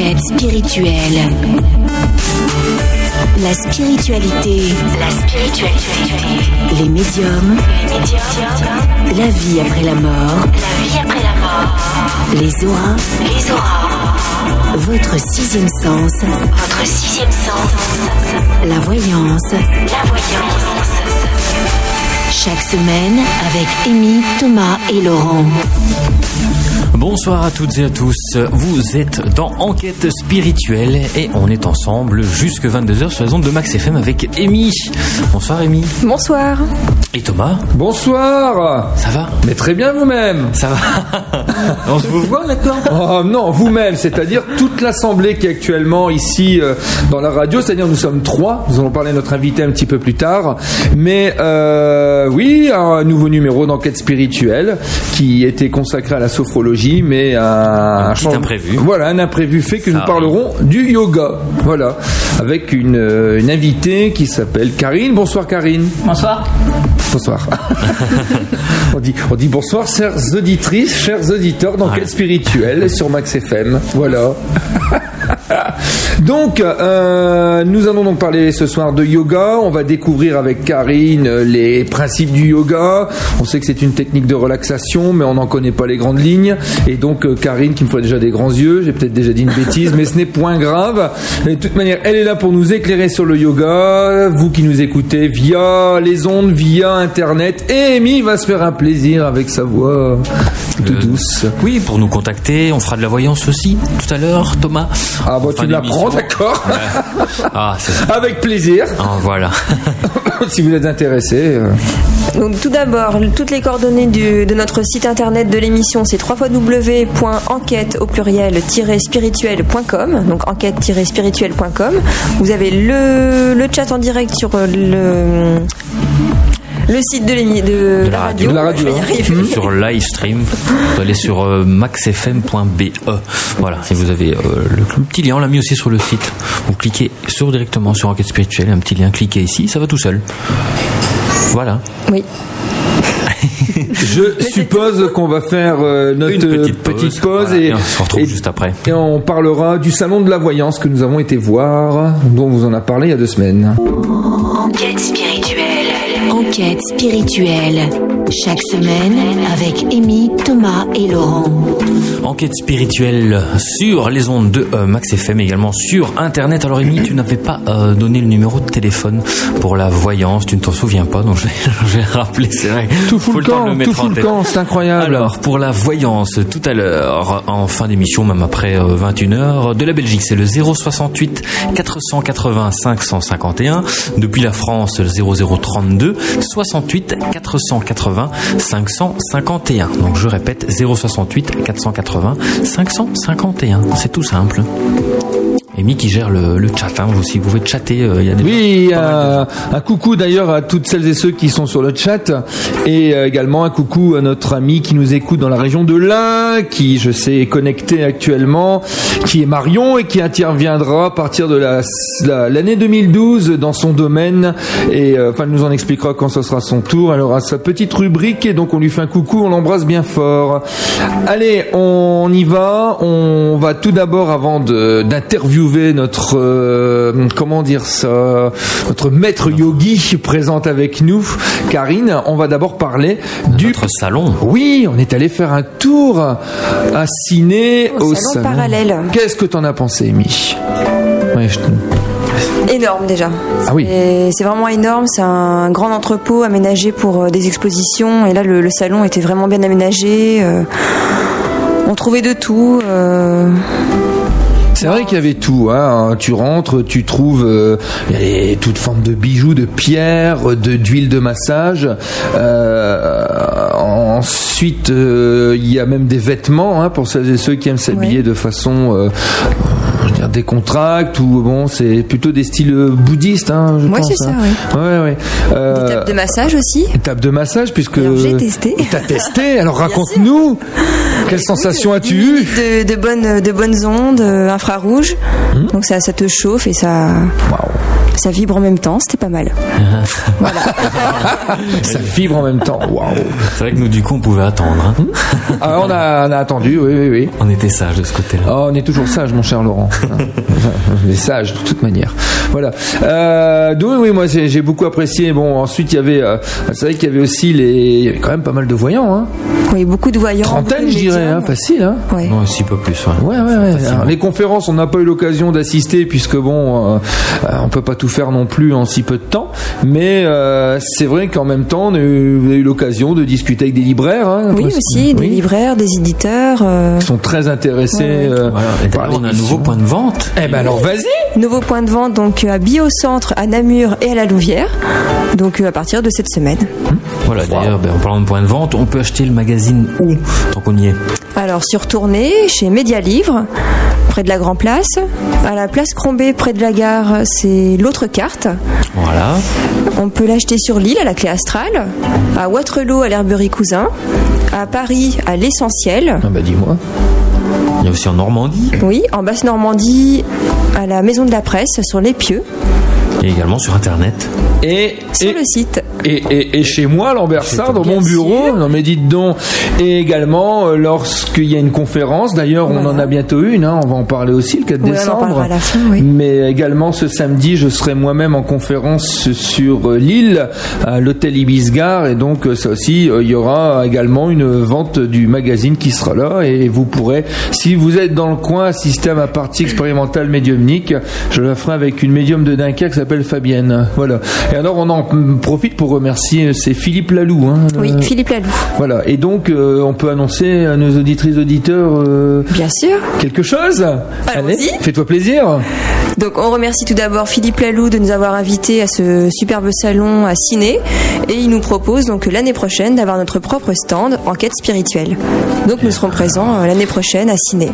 Spirituelle. La spiritualité. La spiritualité. Les médiums. Les médiums. La vie après la mort. La vie après la mort. Les auras. Les auras. Votre sixième sens. Votre sixième sens. La voyance. La voyance. Chaque semaine avec Amy, Thomas et Laurent. Bonsoir à toutes et à tous. Vous êtes dans Enquête spirituelle et on est ensemble jusque 22h sur les ondes de Max FM avec Amy. Bonsoir Amy. Bonsoir. Et Thomas. Bonsoir. Ça va? Mais très bien vous-même. Ça va On se vous voit maintenant? Oh non, vous-même, c'est-à-dire toute l'assemblée qui est actuellement ici euh, dans la radio, c'est-à-dire nous sommes trois. Nous allons parler de notre invité un petit peu plus tard. Mais euh, oui, un nouveau numéro d'enquête spirituelle qui était consacré à la sophrologie, mais un, Un petit changement- imprévu. Voilà, un imprévu fait que Ça nous parlerons du yoga. Voilà, avec une, euh, une invitée qui s'appelle Karine. Bonsoir Karine. Bonsoir. Bonsoir. on, dit, on dit bonsoir, chères auditrices, chers auditeurs d'enquête Ouais. spirituelle sur Max FM. Voilà. donc, euh, nous allons donc parler ce soir de yoga. On va découvrir avec Karine les principes du yoga. On sait que c'est une technique de relaxation, mais on n'en connaît pas les grandes lignes. Et donc, euh, Karine, qui me ferait déjà des grands yeux, j'ai peut-être déjà dit une bêtise, mais ce n'est point grave. Et de toute manière, elle est là pour nous éclairer sur le yoga. Vous qui nous écoutez via les ondes, via Internet. Et Amy va se faire un plaisir avec sa voix tout Euh, douce. Oui, pour nous contacter, on fera de la voyance aussi tout à l'heure, Thomas. Ah bah En tu me l'apprends, d'accord Ah, Avec plaisir, Ah, voilà. si vous êtes intéressé. euh. Donc tout d'abord, toutes les coordonnées du- de notre site internet de l'émission, c'est www.enquête au pluriel spirituel.com. Donc enquête-spirituel.com. Vous avez le, le chat en direct sur le le site de, l'émi- de, De la radio. De la radio, Je vais y arriver. sur live stream. Vous allez sur euh, maxfm.be. Voilà, et vous avez euh, le, le petit lien, on l'a mis aussi sur le site. Vous cliquez sur directement sur Enquête spirituelle, un petit lien, cliquez ici, ça va tout seul. Voilà. Oui. Je suppose qu'on va faire euh, notre Une petite pause. petite pause Voilà, et, et on se retrouve et- juste après. et on parlera du salon de la voyance que nous avons été voir, dont vous en a parlé il y a deux semaines. Enquête spirituelle. Enquête spirituelle. Chaque semaine avec Amy, Thomas et Laurent. Enquête spirituelle sur les ondes de euh, Max FM, également sur Internet. Alors, Émilie, tu n'avais pas euh, donné le numéro de téléphone pour la voyance, tu ne t'en souviens pas, donc je vais, je vais rappeler, c'est vrai. Tout fout le camp, tout fout le camp, c'est incroyable. Alors, pour la voyance, tout à l'heure, en fin d'émission, même après 21h, de la Belgique, c'est le 068 480 551. Depuis la France, le 0032 68 480 551. Donc, je répète, 068 480 551. C'est tout simple. Amy qui gère le, le chat, hein, vous aussi, vous pouvez chatter. euh, Il y a des Oui, un, un coucou d'ailleurs à toutes celles et ceux qui sont sur le chat et euh, également un coucou à notre ami qui nous écoute dans la région de l'Ain, qui je sais est connecté actuellement, qui est Marion et qui interviendra à partir de la la- l'année 2012 dans son domaine et euh, enfin nous en expliquera quand ce sera son tour. Elle aura sa petite rubrique et donc on lui fait un coucou, on l'embrasse bien fort. Allez, on y va. On va tout d'abord avant de- notre euh, comment dire ça, notre maître yogi présente avec nous, Karine. On va d'abord parler du notre salon. oui, on est allé faire un tour à ciné Au au, salon parallèle. Qu'est-ce que t'en as pensé, Amy Ouais, je- Énorme déjà. Ah oui. C'est vraiment énorme. C'est un grand entrepôt aménagé pour euh, des expositions. Et là, le, le salon était vraiment bien aménagé. euh, on trouvait de tout. euh, C'est vrai qu'il y avait tout. Hein. Tu rentres, tu trouves euh, les- toutes formes de bijoux, de pierres, de d'huile de massage. Euh, ensuite, euh, il y a même des vêtements hein, pour celles et ceux qui aiment s'habiller Ouais. de façon, euh, je veux dire, décontracte ou bon, c'est plutôt des styles bouddhistes. Hein, je pense, c'est ça, hein. oui. Ouais, ouais. Euh, Des tables de massage aussi. Étape de massage puisque j'ai testé. T'as testé Alors raconte-nous. Quelle sensation as-tu eu de, de bonnes, de bonnes ondes euh, infrarouges. Hmm. Donc ça, ça te chauffe et ça, Waouh. Ça vibre en même temps. C'était pas mal. Ah, Ça vibre en même temps. Waouh. C'est vrai que nous, du coup, on pouvait attendre. hein. Ah, on, a, on a attendu, oui, oui, oui. On était sages de ce côté-là. Oh, on est toujours sage, mon cher Laurent. on est sage de toute manière. Voilà. Euh, donc, oui, moi j'ai j'ai beaucoup apprécié. Bon, ensuite il y avait, euh, c'est vrai qu'il y avait aussi les, il y avait quand même pas mal de voyants. Hein. Oui, beaucoup de voyants. Trentaine, je dirais, hein, facile. Hein. Ouais. Non, si peu plus. Ouais. Ouais, ouais, ouais. Alors, les conférences, on n'a pas eu l'occasion d'assister puisque bon, euh, euh, on peut pas tout faire non plus en si peu de temps. Mais euh, c'est vrai qu'en même temps, on a eu, vous avez eu l'occasion de discuter avec des libraires. Hein, Oui, aussi, des oui, libraires, des éditeurs. euh, qui sont très intéressés. euh, Voilà. Et par d'ailleurs, on a un nouveau point de vente. Eh ben alors, vas-y. Nouveau point de vente donc à Biocentre, à Namur et à la Louvière. Donc euh, à partir de cette semaine. Voilà, d'ailleurs, ben, en parlant de point de vente, on peut acheter le magazine où Tant qu'on y est? Alors sur tournée chez Média Livre, près de la Grand Place. À la place Crombé, près de la gare, c'est l'autre carte. Voilà. On peut l'acheter sur l'île à la clé astrale, à Waterloo à l'Herberie Cousin, à Paris à l'Essentiel, Ah bah dis-moi. Il y a aussi en Normandie oui, en Basse-Normandie à la Maison de la Presse sur les Pieux, et également sur Internet. Et, sur et, le site. et, et, et chez moi, Lambert Sard, dans mon bureau, sûr. non mais dites donc, et également euh, lorsqu'il y a une conférence, d'ailleurs on en a bientôt une, hein, on va en parler aussi le 4 Oui, on en décembre. parlera à la fin, oui. Mais également ce samedi, je serai moi-même en conférence sur euh, l'île, à l'hôtel Ibisgar, et donc euh, ça aussi, il y aura également une vente du magazine qui sera là, et vous pourrez, si vous êtes dans le coin, assister à ma partie expérimentale médiumnique. Je la ferai avec une médium de Dunkerque qui s'appelle Fabienne. Voilà. Et alors on en profite pour remercier, c'est Philippe Lalou. Hein, Oui, le- Philippe Lalou. Voilà. Et donc euh, on peut annoncer à nos auditrices auditeurs euh, Bien sûr. quelque chose? Allons-y. Allez, fais-toi plaisir. Donc on remercie tout d'abord Philippe Lalou de nous avoir invités à ce superbe salon à Ciné et il nous propose donc l'année prochaine d'avoir notre propre stand enquête spirituelle. Donc nous serons présents euh, l'année prochaine à Ciné.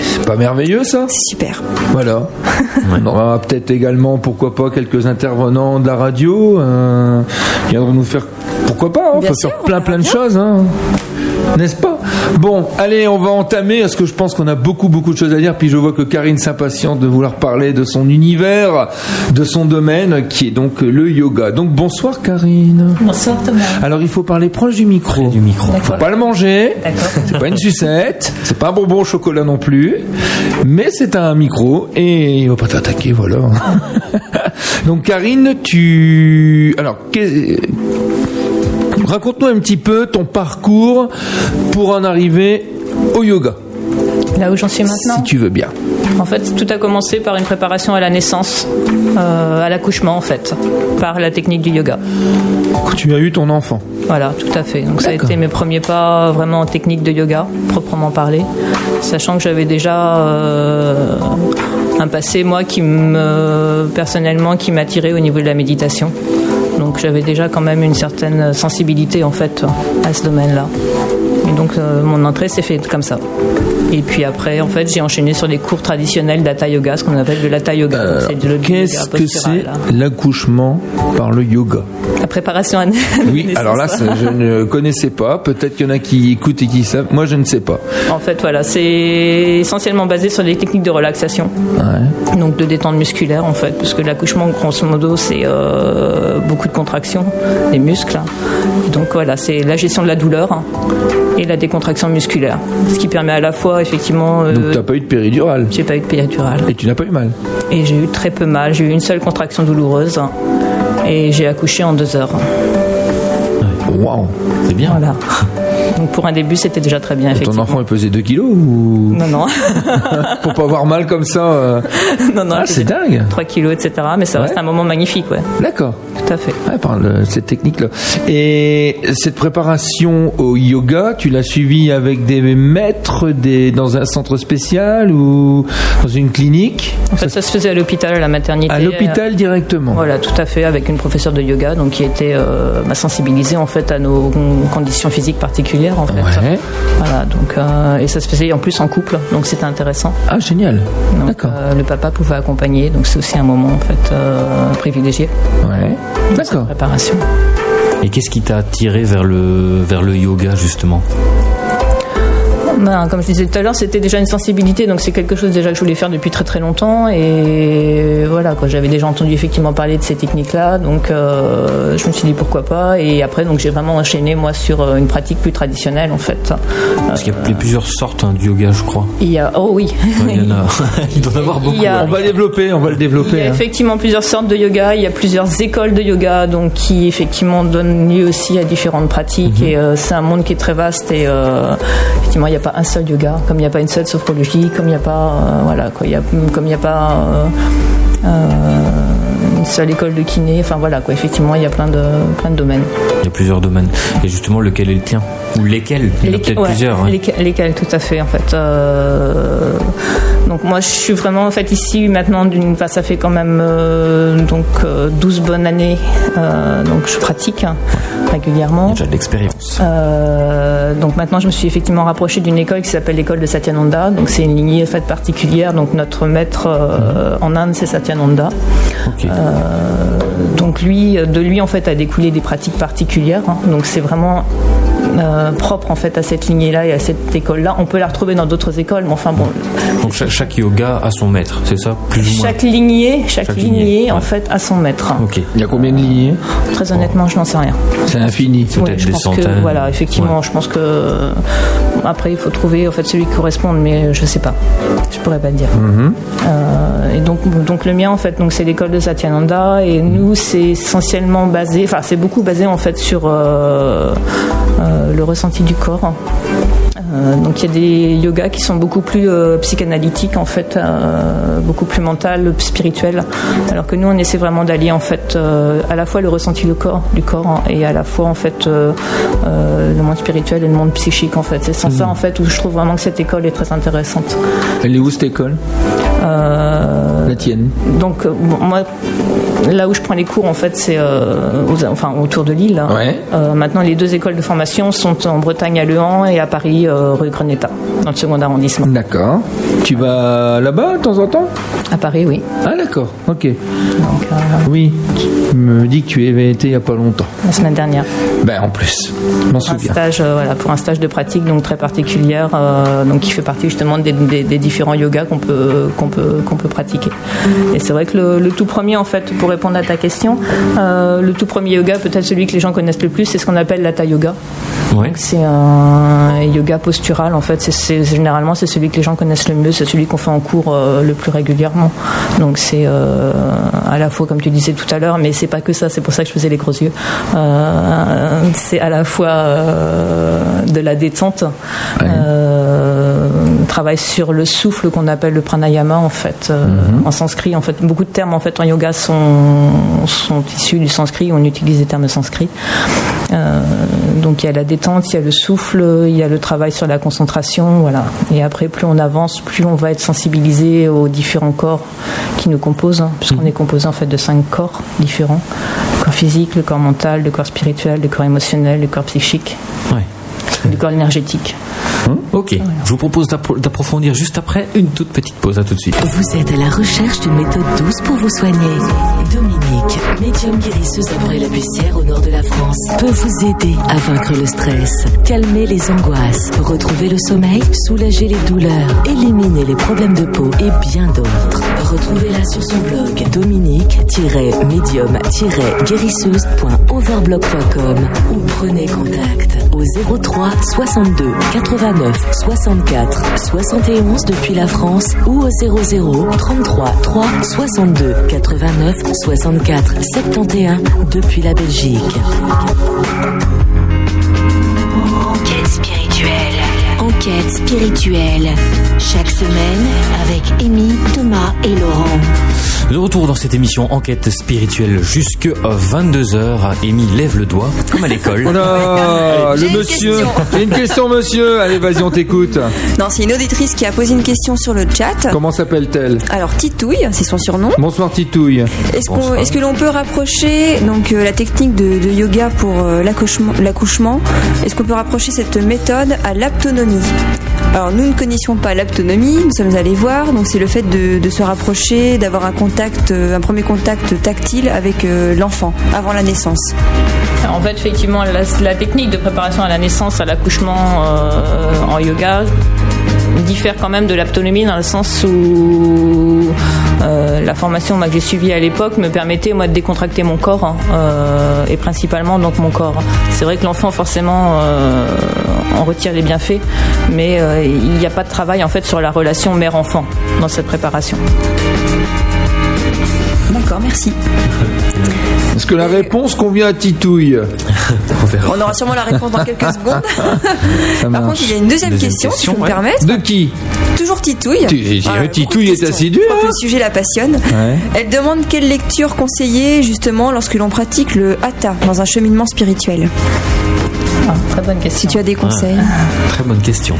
C'est pas merveilleux ça C'est super. Voilà. On aura peut-être également, pourquoi pas, quelques intervenants de la radio euh, viendront nous faire. Pourquoi pas hein, On Bien peut sûr, faire plein plein de choses, hein. N'est-ce pas? Bon, allez, on va entamer parce que je pense qu'on a beaucoup beaucoup de choses à dire. Puis je vois que Karine s'impatiente de vouloir parler de son univers, de son domaine, qui est donc le yoga. Donc bonsoir Karine. Bonsoir Thomas. Alors il faut parler proche du micro. Du micro. Faut pas le manger. D'accord. C'est pas une sucette, c'est pas un bonbon au chocolat non plus, mais c'est un micro et il va pas t'attaquer, voilà. Donc Karine, tu alors raconte-nous un petit peu ton parcours pour en arriver au yoga, Là où j'en suis maintenant. si tu veux bien. En fait, tout a commencé par une préparation à la naissance, euh, à l'accouchement en fait, par la technique du yoga. Quand tu as eu ton enfant. Voilà, tout à fait. Donc ça a été mes premiers pas vraiment en technique de yoga, proprement parlé, sachant que j'avais déjà euh, un passé moi qui me personnellement qui m'attirait au niveau de la méditation. Donc j'avais déjà quand même une certaine sensibilité en fait à ce domaine-là. Et donc euh, mon entrée s'est faite comme ça. Et puis après, en fait, j'ai enchaîné sur les cours traditionnels d'Hatha Yoga, ce qu'on appelle de l'Hatha Yoga. Yoga Qu'est-ce que c'est hein. l'accouchement par le yoga? Préparation à Oui, alors là, je ne connaissais pas. Peut-être qu'il y en a qui écoutent et qui savent. Moi, je ne sais pas. En fait, voilà, c'est essentiellement basé sur des techniques de relaxation, Ouais. donc de détente musculaire en fait, parce que l'accouchement, grosso modo, c'est euh, beaucoup de contractions des muscles. Donc voilà, c'est la gestion de la douleur hein, et la décontraction musculaire, ce qui permet à la fois effectivement. euh, Donc, tu n'as pas eu de péridurale. j'ai pas eu de péridurale Et tu n'as pas eu mal. et j'ai eu très peu mal. J'ai eu une seule contraction douloureuse et j'ai accouché en deux heures. Waouh C'est bien. Voilà. Donc pour un début, c'était déjà très bien. Et Ton enfant, il pesait 2 kilos ou? Non, non, pour pas avoir mal comme ça euh, non, non. Ah, c'est dingue. 3 kilos, etc. Mais ça reste un moment magnifique, ouais. D'accord. Tout à fait. Ouais, par le- cette technique-là. Et cette préparation au yoga, tu l'as suivie avec des maîtres, des dans un centre spécial ou dans une clinique? En fait, ça se faisait à l'hôpital, à la maternité. À l'hôpital directement. Voilà, tout à fait, avec une professeure de yoga, donc qui était euh, m'a sensibilisée en fait à nos conditions physiques particulières, en fait. Ouais. Voilà, donc euh, et ça se faisait en plus en couple, donc c'était intéressant. Ah, génial. D'accord. euh, le papa pouvait accompagner, donc c'est aussi un moment en fait euh, privilégié. Ouais. D'accord. Préparation. Et qu'est-ce qui t'a attiré vers le, vers le yoga, justement? Ben, comme je disais tout à l'heure, c'était déjà une sensibilité, donc c'est quelque chose déjà que je voulais faire depuis très très longtemps. Et voilà, quoi, j'avais déjà entendu effectivement parler de ces techniques-là, donc euh, je me suis dit pourquoi pas. Et après, donc j'ai vraiment enchaîné moi sur euh, une pratique plus traditionnelle en fait. Parce qu'il y a plusieurs sortes hein, de yoga, je crois. Il y a, oh oui, Ouais, il y en a. il doit y en avoir beaucoup. A- On va développer, on va le Il y développer. a hein. effectivement plusieurs sortes de yoga, il y a plusieurs écoles de yoga donc qui effectivement donnent lieu aussi à différentes pratiques et euh, c'est un monde qui est très vaste et euh, effectivement il n'y a pas un seul yoga, comme il n'y a pas une seule sophrologie, comme il n'y a pas euh, voilà quoi, y a, comme il n'y a pas euh, euh, une seule école de kiné, enfin voilà quoi, effectivement il y a plein de plein de domaines. Il y a plusieurs domaines. Et justement, lequel est le tien? Ou lesquels? Il y en a peut-être ouais, plusieurs. hein. lesquels, lesquels, tout à fait, en fait. Euh, donc moi, je suis vraiment en fait ici maintenant d'une. Enfin, ça fait quand même euh, donc euh, 12 bonnes années. euh, donc je pratique hein, régulièrement. déjà de l'expérience. Euh, donc maintenant, je me suis effectivement rapprochée d'une école qui s'appelle l'école de Satyananda. Donc c'est une lignée en fait particulière. Donc notre maître euh, en Inde, c'est Satyananda. Donc lui, de lui en fait a découlé des pratiques particulières. hein. Donc c'est vraiment euh, propre en fait à cette lignée-là et à cette école-là. On peut la retrouver dans d'autres écoles, mais enfin bon, Donc chaque, chaque yoga a son maître, c'est ça Plus ou moins chaque lignée, chaque, Chaque lignée, lignée, en ouais. fait a son maître. Ok. Il y a combien de lignées? Très honnêtement, je n'en sais rien. C'est infini. Peut-être je des pense centaines. que voilà, effectivement, Ouais. je pense que après il faut trouver en fait celui qui correspond, mais je sais pas, je pourrais pas te dire. Euh, et donc donc le mien en fait donc c'est l'école de Satyananda et nous c'est essentiellement basé, enfin c'est beaucoup basé en fait sur euh, euh, le ressenti du corps. Euh, donc il y a des yogas qui sont beaucoup plus euh, psychanalytiques en fait, euh, beaucoup plus mental, spirituel, alors que nous on essaie vraiment d'allier en fait à la fois le ressenti du corps, du corps hein, et à la fois en fait le monde spirituel et le monde psychique en fait. C'est sans ça en fait où je trouve vraiment que cette école est très intéressante. Elle est où cette école Euh, La tienne donc bon, moi là où je prends les cours en fait c'est euh, aux- enfin autour de Lille. Ouais. Euh, maintenant les deux écoles de formation sont en Bretagne à Le Mans et à Paris rue Greneta dans le second arrondissement. D'accord. Tu vas là-bas de temps en temps? À Paris oui. Ah d'accord, ok. Donc euh, Oui, tu me dis que tu y avais été il n'y a pas longtemps. la semaine dernière. Ben en plus, m'en Un souviens. stage euh, voilà pour un stage de pratique donc très particulière euh, donc qui fait partie justement des, des- des différents yogas qu'on peut qu'on peut qu'on peut pratiquer. Et c'est vrai que le, le tout premier en fait pour répondre à ta question, euh, le tout premier yoga peut-être celui que les gens connaissent le plus c'est ce qu'on appelle l'hatha yoga. Ouais. C'est un yoga postural en fait. C'est, généralement c'est celui que les gens connaissent le mieux. C'est celui qu'on fait en cours euh, le plus régulièrement. Donc c'est euh, à la fois comme tu disais tout à l'heure, mais c'est pas que ça. C'est pour ça que je faisais les gros yeux. Euh, c'est à la fois de la détente, travail sur le souffle qu'on appelle le pranayama en fait euh, en sanskrit. En fait, beaucoup de termes en fait en yoga sont sont issus du sanskrit. On utilise des termes sanskrit. Euh, donc il y a la détente, il y a le souffle, il y a le travail sur la concentration, voilà. Et après, plus on avance, plus on va être sensibilisé aux différents corps qui nous composent, hein, puisqu'on est composé en fait de cinq corps différents le corps physique, le corps mental, le corps spirituel, le corps émotionnel, le corps psychique, Ouais. le corps énergétique. Ok. Je vous propose d'appro- d'approfondir juste après une toute petite pause. À tout de suite. Vous êtes à la recherche d'une méthode douce pour vous soigner. Dominique, médium guérisseuse à Bray-la-Bussière au nord de la France, peut vous aider à vaincre le stress, calmer les angoisses, retrouver le sommeil, soulager les douleurs, éliminer les problèmes de peau et bien d'autres. Retrouvez-la sur son blog dominique-médium-guérisseuse.overblog.com ou prenez contact au 03 62 89 64 71 depuis la France ou au 00 33 3 62 89 64 71 depuis la Belgique. Enquête spirituelle. Chaque semaine avec Amy, Thomas et Laurent. De retour dans cette émission Enquête spirituelle jusque 22h. Amy lève le doigt, comme à l'école. Oh là, le une monsieur. question. J'ai une question, monsieur. Allez, vas-y, on t'écoute. Non, c'est une auditrice qui a posé une question sur le chat. Comment s'appelle-t-elle? Alors Titouille, c'est son surnom. Bonsoir, Titouille. Est-ce, qu'on- est-ce que l'on peut rapprocher donc euh, la technique de, de yoga pour euh, l'accouchement, l'accouchement? Est-ce qu'on peut rapprocher cette méthode à l'aptonomie Alors nous ne connaissions pas l'aptonomie, nous sommes allés voir. Donc c'est le fait de, se rapprocher, d'avoir un contact, euh, un premier contact tactile avec euh, l'enfant avant la naissance. En fait, effectivement, la, technique de préparation à la naissance, à l'accouchement euh, en yoga diffère quand même de l'aptonomie dans le sens où la formation que j'ai suivie à l'époque me permettait de décontracter mon corps hein, euh, et principalement donc mon corps. C'est vrai que l'enfant forcément euh, en retire les bienfaits, mais euh, il n'y a pas de travail en fait sur la relation mère-enfant dans cette préparation. D'accord, merci. Est-ce que la réponse convient à Titouille On verra. On aura sûrement la réponse dans quelques secondes. Par contre, il y a une deuxième, Deuxième question, si question, je peux me permettre. De qui Toujours Titouille. Voilà, Titouille est questions. assidu, Je crois que hein le sujet la passionne. Ouais. Elle demande quelle lecture conseiller justement lorsque l'on pratique le hatha dans un cheminement spirituel. Ah, très bonne Si question. tu as des conseils. Très bonne question.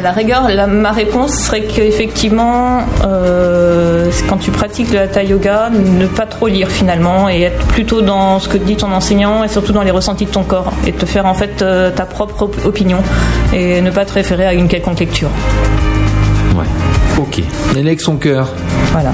À la rigueur, la- ma réponse serait qu'effectivement, euh, quand tu pratiques le hatha yoga, ne pas trop lire finalement et être plutôt dans ce que dit ton enseignant et surtout dans les ressentis de ton corps et te faire en fait euh, ta propre op- opinion et ne pas te référer à une quelconque lecture. Ouais. Ok. Avec son cœur. Voilà.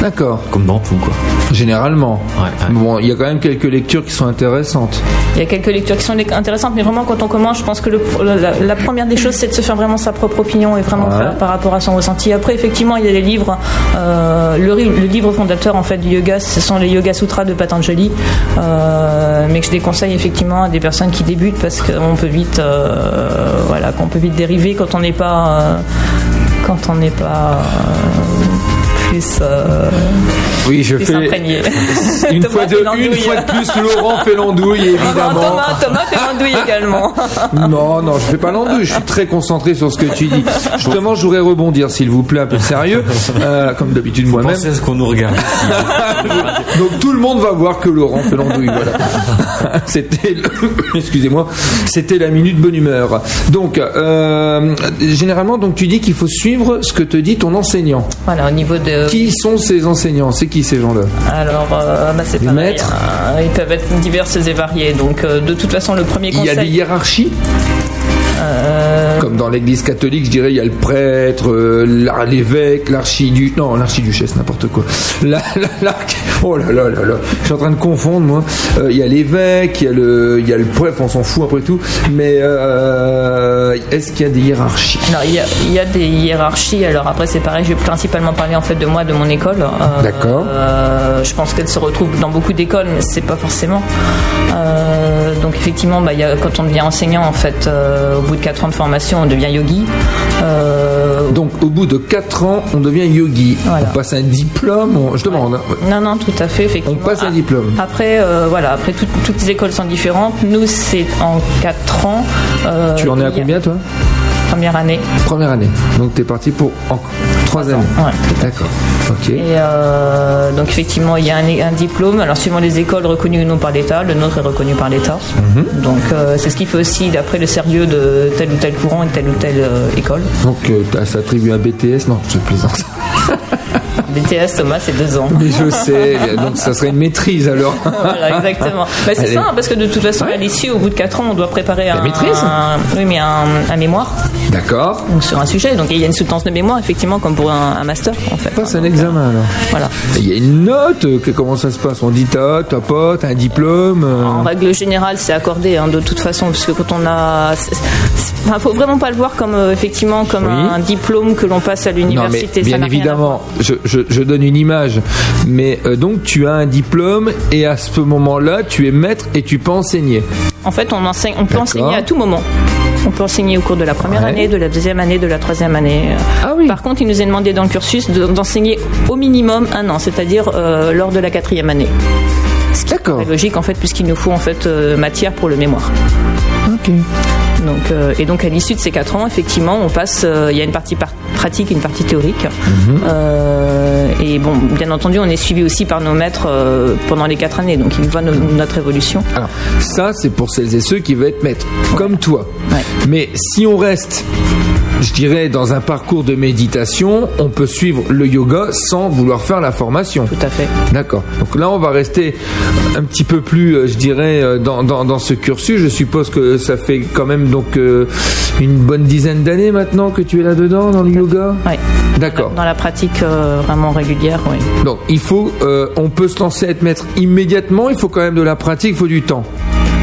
D'accord. Comme dans tout, quoi. Généralement. Ouais, ouais. Bon, il y a quand même quelques lectures qui sont intéressantes. Il y a quelques lectures qui sont intéressantes, mais vraiment quand on commence, je pense que le- la, la première des choses, c'est de se faire vraiment sa propre opinion et vraiment Ouais. faire par rapport à son ressenti. Après, effectivement, il y a des livres. euh, le, livre fondateur en fait du yoga, ce sont les Yoga Sutras de Patanjali, euh, mais que je déconseille effectivement à des personnes qui débutent parce qu'on peut vite, euh, voilà, qu'on peut vite dériver quand on n'est pas, euh, quand on n'est pas euh, plus. euh, Oui, je plus fais une fois, de, fait l'andouille. une fois de plus, Laurent fait l'andouille, Non, non, évidemment. Thomas, Thomas fait l'andouille également. Non, non, je fais pas l'andouille, je suis très concentré sur ce que tu dis. Justement, je voudrais rebondir, s'il vous plaît, un peu sérieux, euh, comme d'habitude moi-même. Pensez à ce qu'on nous regarde. Donc tout le monde va voir que Laurent fait l'andouille, voilà. C'était, le- excusez-moi, c'était la minute bonne humeur. Donc, euh, généralement, donc tu dis qu'il faut suivre ce que te dit ton enseignant. Voilà, au niveau de. Qui sont ces enseignants? C'est qui ces gens-là? Alors, euh, bah, c'est pareil, maîtres? hein. Ils peuvent être diverses et variés. Donc, euh, de toute façon, le premier Il y conseil. a des hiérarchies? Euh, Comme dans l'église catholique, je dirais, il y a le prêtre, euh, l'évêque, l'archidu... Non, l'archiduchesse, n'importe quoi. La, la, Oh là là là là, je suis en train de confondre, moi. Euh, Il y a l'évêque, il y a le, il y a le prêtre, on s'en fout après tout. Mais est-ce qu'il y a des hiérarchies? Non, il y, a, il y a des hiérarchies. Alors après, c'est pareil. Je vais principalement parler en fait de moi, de mon école. D'accord. je pense qu'elle se retrouve dans beaucoup d'écoles, mais c'est pas forcément. Donc effectivement, bah, il y a, quand on devient enseignant, en fait, au bout de 4 ans de formation, on devient yogi. Euh, Donc, au bout de 4 ans, on devient yogi. Voilà. On passe un diplôme, on- je demande. hein. Non, non, tout à fait, effectivement. On passe un Ah, diplôme. Après, euh, voilà, après tout- toutes les écoles sont différentes. Nous, c'est en 4 ans. Euh, Tu en es à combien, toi? Première année. Première année. Donc, t'es parti pour 3 années. Ouais, D'accord. Ok. Et euh, donc effectivement, il y a un, un diplôme. Alors suivant les écoles reconnues ou non par l'État, le nôtre est reconnu par l'État. Mhm. Donc euh, c'est ce qui fait aussi d'après le sérieux de tel ou tel courant et telle ou telle euh, école. Donc, ça attribue un BTS Non, je plaisante. BTS Thomas, c'est deux ans. Mais je sais, donc ça serait une maîtrise alors. voilà, exactement. Bah, c'est ça, parce que de toute façon, à l'issue, au bout de 4 ans, on doit préparer un, maîtrise un- oui, mais un, un mémoire D'accord. donc, sur un sujet. Donc il y a une soutenance de mémoire, effectivement, comme pour un, un master, en fait. Passe un Donc, examen alors. euh, Voilà. Il y a une note, que, comment ça se passe? On dit t'as, t'as pas, t'as un diplôme euh, En règle générale, c'est accordé hein, de toute façon, parce que quand on a, c'est- enfin, faut vraiment pas le voir comme euh, effectivement comme Oui. un diplôme que l'on passe à Non mais l'université. Bien évidemment, je, je, je donne une image, mais euh, donc tu as un diplôme et à ce moment-là tu es maître et tu peux enseigner. En fait, on enseigne, on peut enseigner à tout moment. On peut enseigner au cours de la première Ouais. année, de la deuxième année, de la troisième année. Ah oui. Par contre, il nous est demandé dans le cursus de- d'enseigner au minimum un an, c'est-à-dire euh, lors de la quatrième année. D'accord. C'est logique en fait, puisqu'il nous faut en fait euh, matière pour le mémoire. Ok. Donc, euh, et donc à l'issue de ces quatre ans, effectivement, on passe. Il y a une partie par- pratique, et une partie théorique. Euh, et bon, bien entendu, on est suivi aussi par nos maîtres euh, pendant les quatre années. Donc ils voient no- notre évolution. Alors ça c'est pour celles et ceux qui veulent être maîtres, comme toi. Ouais. Mais si on reste je dirais, dans un parcours de méditation, on peut suivre le yoga sans vouloir faire la formation. Tout à fait. D'accord. Donc là, on va rester un petit peu plus, euh, je dirais, euh, dans, dans, dans ce cursus. Je suppose que ça fait quand même donc euh, une bonne dizaine d'années maintenant que tu es là-dedans, dans le yoga Oui. D'accord. Dans la pratique euh, vraiment régulière, oui. Donc il faut, euh, on peut se lancer être maître immédiatement, il faut quand même de la pratique, il faut du temps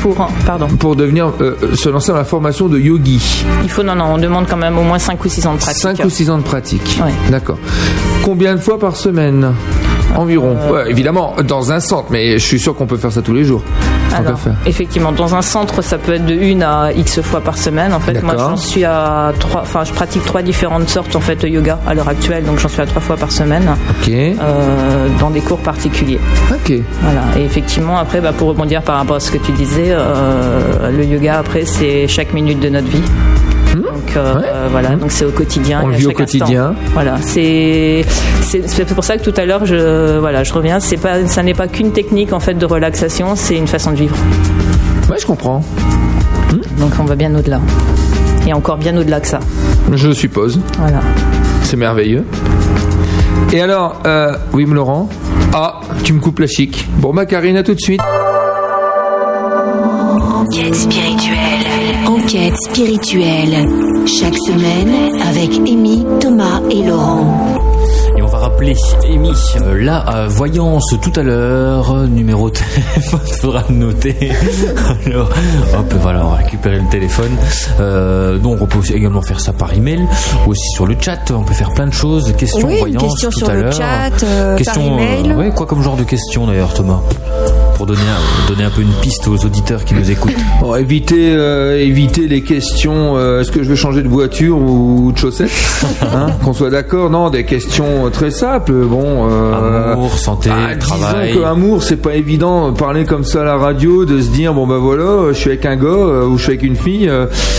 Pour, pardon. pour devenir, euh, se lancer dans la formation de yogi. Il faut, non, non, on demande quand même au moins 5 ou 6 ans de pratique. 5 ou 6 ans de pratique. Ouais. D'accord. Combien de fois par semaine? Environ. Euh, Ouais, évidemment, dans un centre, mais je suis sûr qu'on peut faire ça tous les jours. Alors, effectivement, dans un centre, ça peut être de une à X fois par semaine. En fait, moi, j'en suis à trois, enfin, je pratique trois différentes sortes, en fait, de yoga à l'heure actuelle. Donc, j'en suis à trois fois par semaine, Ok. euh, dans des cours particuliers. Ok. Voilà. Et effectivement, après, bah, pour rebondir par rapport à ce que tu disais, euh, le yoga, après, c'est chaque minute de notre vie. Donc euh, Hmm. Ouais. euh, voilà, donc c'est au quotidien. On le vit au instant. quotidien. Voilà, c'est c'est pour ça que tout à l'heure je voilà, je reviens. C'est pas ça n'est pas qu'une technique en fait de relaxation, c'est une façon de vivre. Ouais, je comprends. Donc on va bien au-delà. Et encore bien au-delà que ça. Je suppose. Voilà. C'est merveilleux. Et alors, euh, oui, Laurent Ah, tu me coupes la chic. Bon, bah, Karine, à tout de suite. Enquête spirituelle. Enquête spirituelle. Chaque semaine avec Amy, Thomas et Laurent. Et on va rappeler Amy, euh, la euh, voyance tout à l'heure, euh, numéro de téléphone, faudra le noter. Alors, hop, voilà, on va récupérer le téléphone. Euh, donc on peut aussi également faire ça par email ou aussi sur le chat. On peut faire plein de choses. Questions Oui, voyance question tout sur à le l'heure. chat, euh, par email. ouais, quoi comme genre de questions d'ailleurs, Thomas, pour donner un, donner un peu une piste aux auditeurs qui nous écoutent. Bon, éviter, euh, éviter les questions euh, est-ce que je veux changer de voiture ou de chaussettes hein, Qu'on soit d'accord Non, des questions très simples. Bon, euh, Amour, santé, ah, travail. Disons que amour, c'est pas évident. Parler comme ça à la radio, de se dire bon bah voilà, je suis avec un gars ou je suis avec une fille.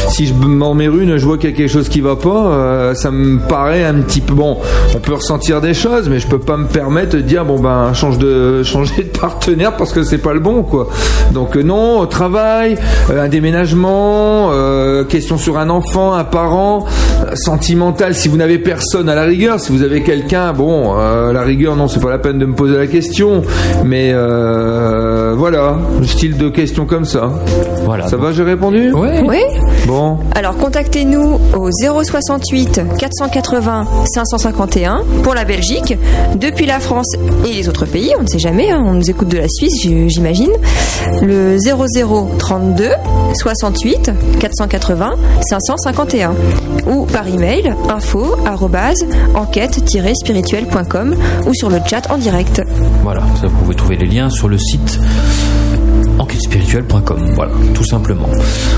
si je m'en mets une, je vois qu'il y a quelque chose qui va pas. ça me paraît un petit peu bon. On peut ressentir des choses, mais je peux pas me permettre de dire bon ben change de changer de partenaire parce que c'est pas le bon quoi. Donc euh, non, au travail, euh, un déménagement, euh, question sur un enfant, un parent, sentimental. Si vous n'avez personne à la rigueur, si vous avez quelqu'un, bon, euh, à la rigueur non, c'est pas la peine de me poser la question. Mais euh, voilà, le style de questions comme ça. Voilà. Ça va, j'ai répondu Ouais. Oui. Bon. Alors contactez-nous au 068 480 551 pour la Belgique, depuis la France et les autres pays, on ne sait jamais, hein, on nous écoute de la Suisse j'imagine. Le 0032 68 480 551 ou par email info arrobase enquête-spirituelle.com ou sur le chat en direct. Voilà, ça, vous pouvez trouver les liens sur le site enquêtespirituelle.com. Voilà, tout simplement.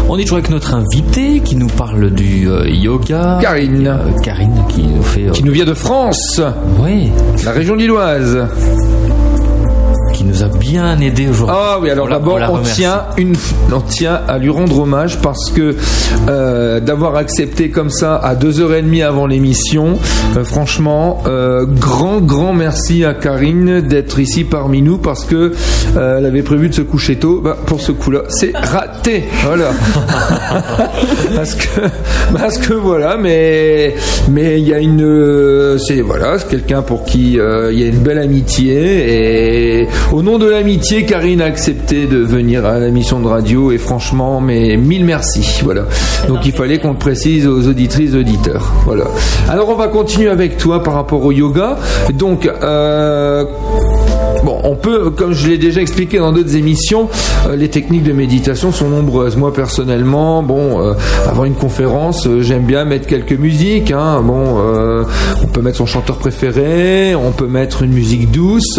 On est toujours avec notre invité qui nous parle du euh, yoga. Karine. Euh, Karine qui nous fait. euh, Qui nous vient de France, ouais, la région lilloise. Qui nous a bien aidé aujourd'hui. Ah oui, alors d'abord, on, tient une, on tient à lui rendre hommage parce que euh, d'avoir accepté comme ça à 2h30 avant l'émission, euh, franchement, euh, grand, grand merci à Karine d'être ici parmi nous parce que elle avait prévu de se coucher tôt. Bah, pour ce coup-là, c'est raté. Voilà. parce que, parce que voilà, mais, mais il y a une, c'est voilà, quelqu'un pour qui il y a une belle amitié et au nom de l'amitié, Karine a accepté de venir à la mission de radio et franchement, mais mille merci. Voilà. Donc il fallait qu'on le précise aux auditrices, auditeurs. Voilà. Alors on va continuer avec toi par rapport au yoga. Donc euh, Bon, on peut, comme je l'ai déjà expliqué dans d'autres émissions, euh, les techniques de méditation sont nombreuses. Moi personnellement, bon, euh, avant une conférence, euh, j'aime bien mettre quelques musiques. Hein. On peut mettre son chanteur préféré, on peut mettre une musique douce.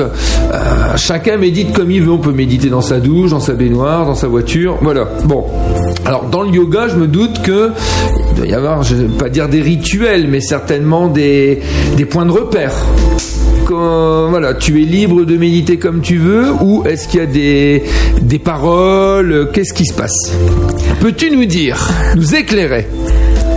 Chacun médite comme il veut. On peut méditer dans sa douche, dans sa baignoire, dans sa voiture. Voilà. Bon. Alors dans le yoga, je me doute que il doit y avoir, je vais pas dire des rituels, mais certainement des points de repère quand, voilà, tu es libre de méditer comme tu veux ou est-ce qu'il y a des, des paroles? Qu'est-ce qui se passe? Peux-tu nous dire, nous éclairer?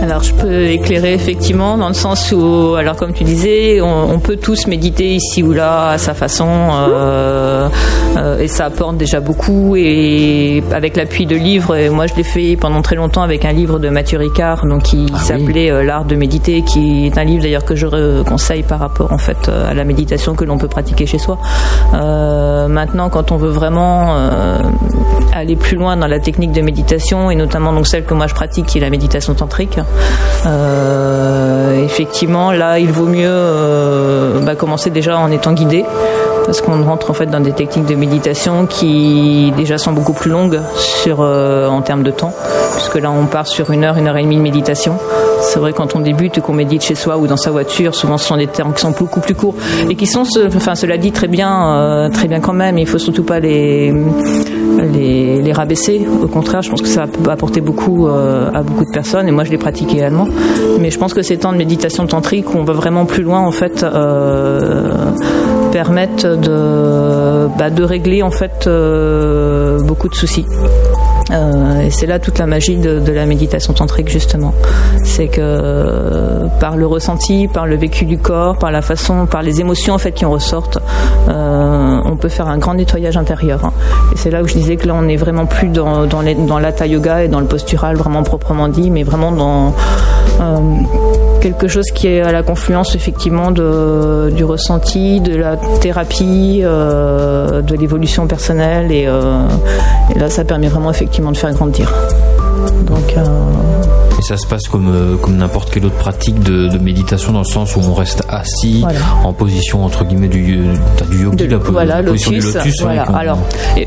Alors je peux éclairer effectivement dans le sens où, alors comme tu disais, on, peut tous méditer ici ou là à sa façon euh, euh, et ça apporte déjà beaucoup et avec l'appui de livres, et moi je l'ai fait pendant très longtemps avec un livre de Mathieu Ricard donc qui ah s'appelait euh, L'art de méditer, qui est un livre d'ailleurs que je conseille par rapport en fait à la méditation que l'on peut pratiquer chez soi. maintenant, quand on veut vraiment aller plus loin dans la technique de méditation et notamment donc celle que moi je pratique qui est la méditation tantrique. Euh, effectivement, là, il vaut mieux euh, bah, commencer déjà en étant guidé parce qu'on rentre en fait dans des techniques de méditation qui déjà sont beaucoup plus longues sur euh, en termes de temps puisque là on part sur une heure une heure et demie de méditation c'est vrai quand on débute qu'on médite chez soi ou dans sa voiture souvent ce sont des temps qui sont beaucoup plus courts et qui sont enfin cela dit très bien très bien quand même il faut surtout pas les les, les, rabaisser. Au contraire, je pense que ça peut apporter beaucoup euh, à beaucoup de personnes et moi je les pratique également. Mais je pense que ces temps de méditation tantrique où on va vraiment plus loin en fait euh, permettent de, bah, de régler en fait euh, beaucoup de soucis. Euh, et c'est là toute la magie de, la méditation tantrique justement. C'est que euh, par le ressenti, par le vécu du corps, par la façon, par les émotions en fait qui en ressortent, euh, on peut faire un grand nettoyage intérieur. Hein. Et c'est là où je disais que là on n'est vraiment plus dans, dans, yoga et dans le postural vraiment proprement dit, mais vraiment dans quelque chose qui est à la confluence effectivement du ressenti, de la thérapie, de l'évolution personnelle et, là ça permet vraiment effectivement de faire grandir. Donc euh, et ça se passe comme, euh, comme n'importe quelle autre pratique de, de, méditation dans le sens où on reste assis en position entre guillemets du, du yogi, la, voilà, lotus, du lotus. Voilà. Alors,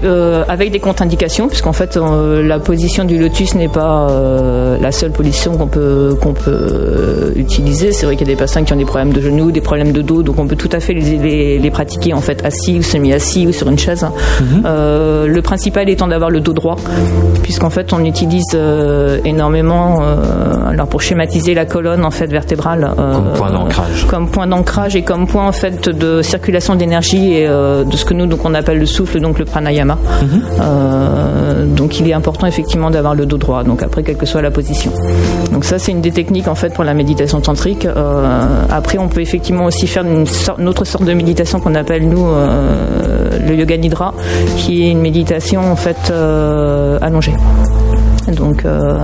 euh, avec des contre-indications, puisqu'en fait euh, la position du lotus n'est pas euh, la seule position qu'on peut, qu'on peut utiliser. C'est vrai qu'il y a des personnes qui ont des problèmes de genoux, des problèmes de dos, donc on peut tout à fait les, les, les pratiquer en fait assis ou semi-assis ou sur une chaise. Mhm. le principal étant d'avoir le dos droit, puisqu'en fait on utilise énormément euh, alors pour schématiser la colonne en fait vertébrale euh, comme point d'ancrage, comme point d'ancrage et comme point en fait de circulation d'énergie et euh, de ce que nous donc on appelle le souffle, donc le pranayama. Mhm. donc il est important effectivement d'avoir le dos droit. Donc après quelle que soit la position. Donc ça c'est une des techniques en fait pour la méditation tantrique. après on peut effectivement aussi faire une, une autre sorte de méditation qu'on appelle nous le yoga nidra, qui est une méditation en fait allongée. Donc, euh,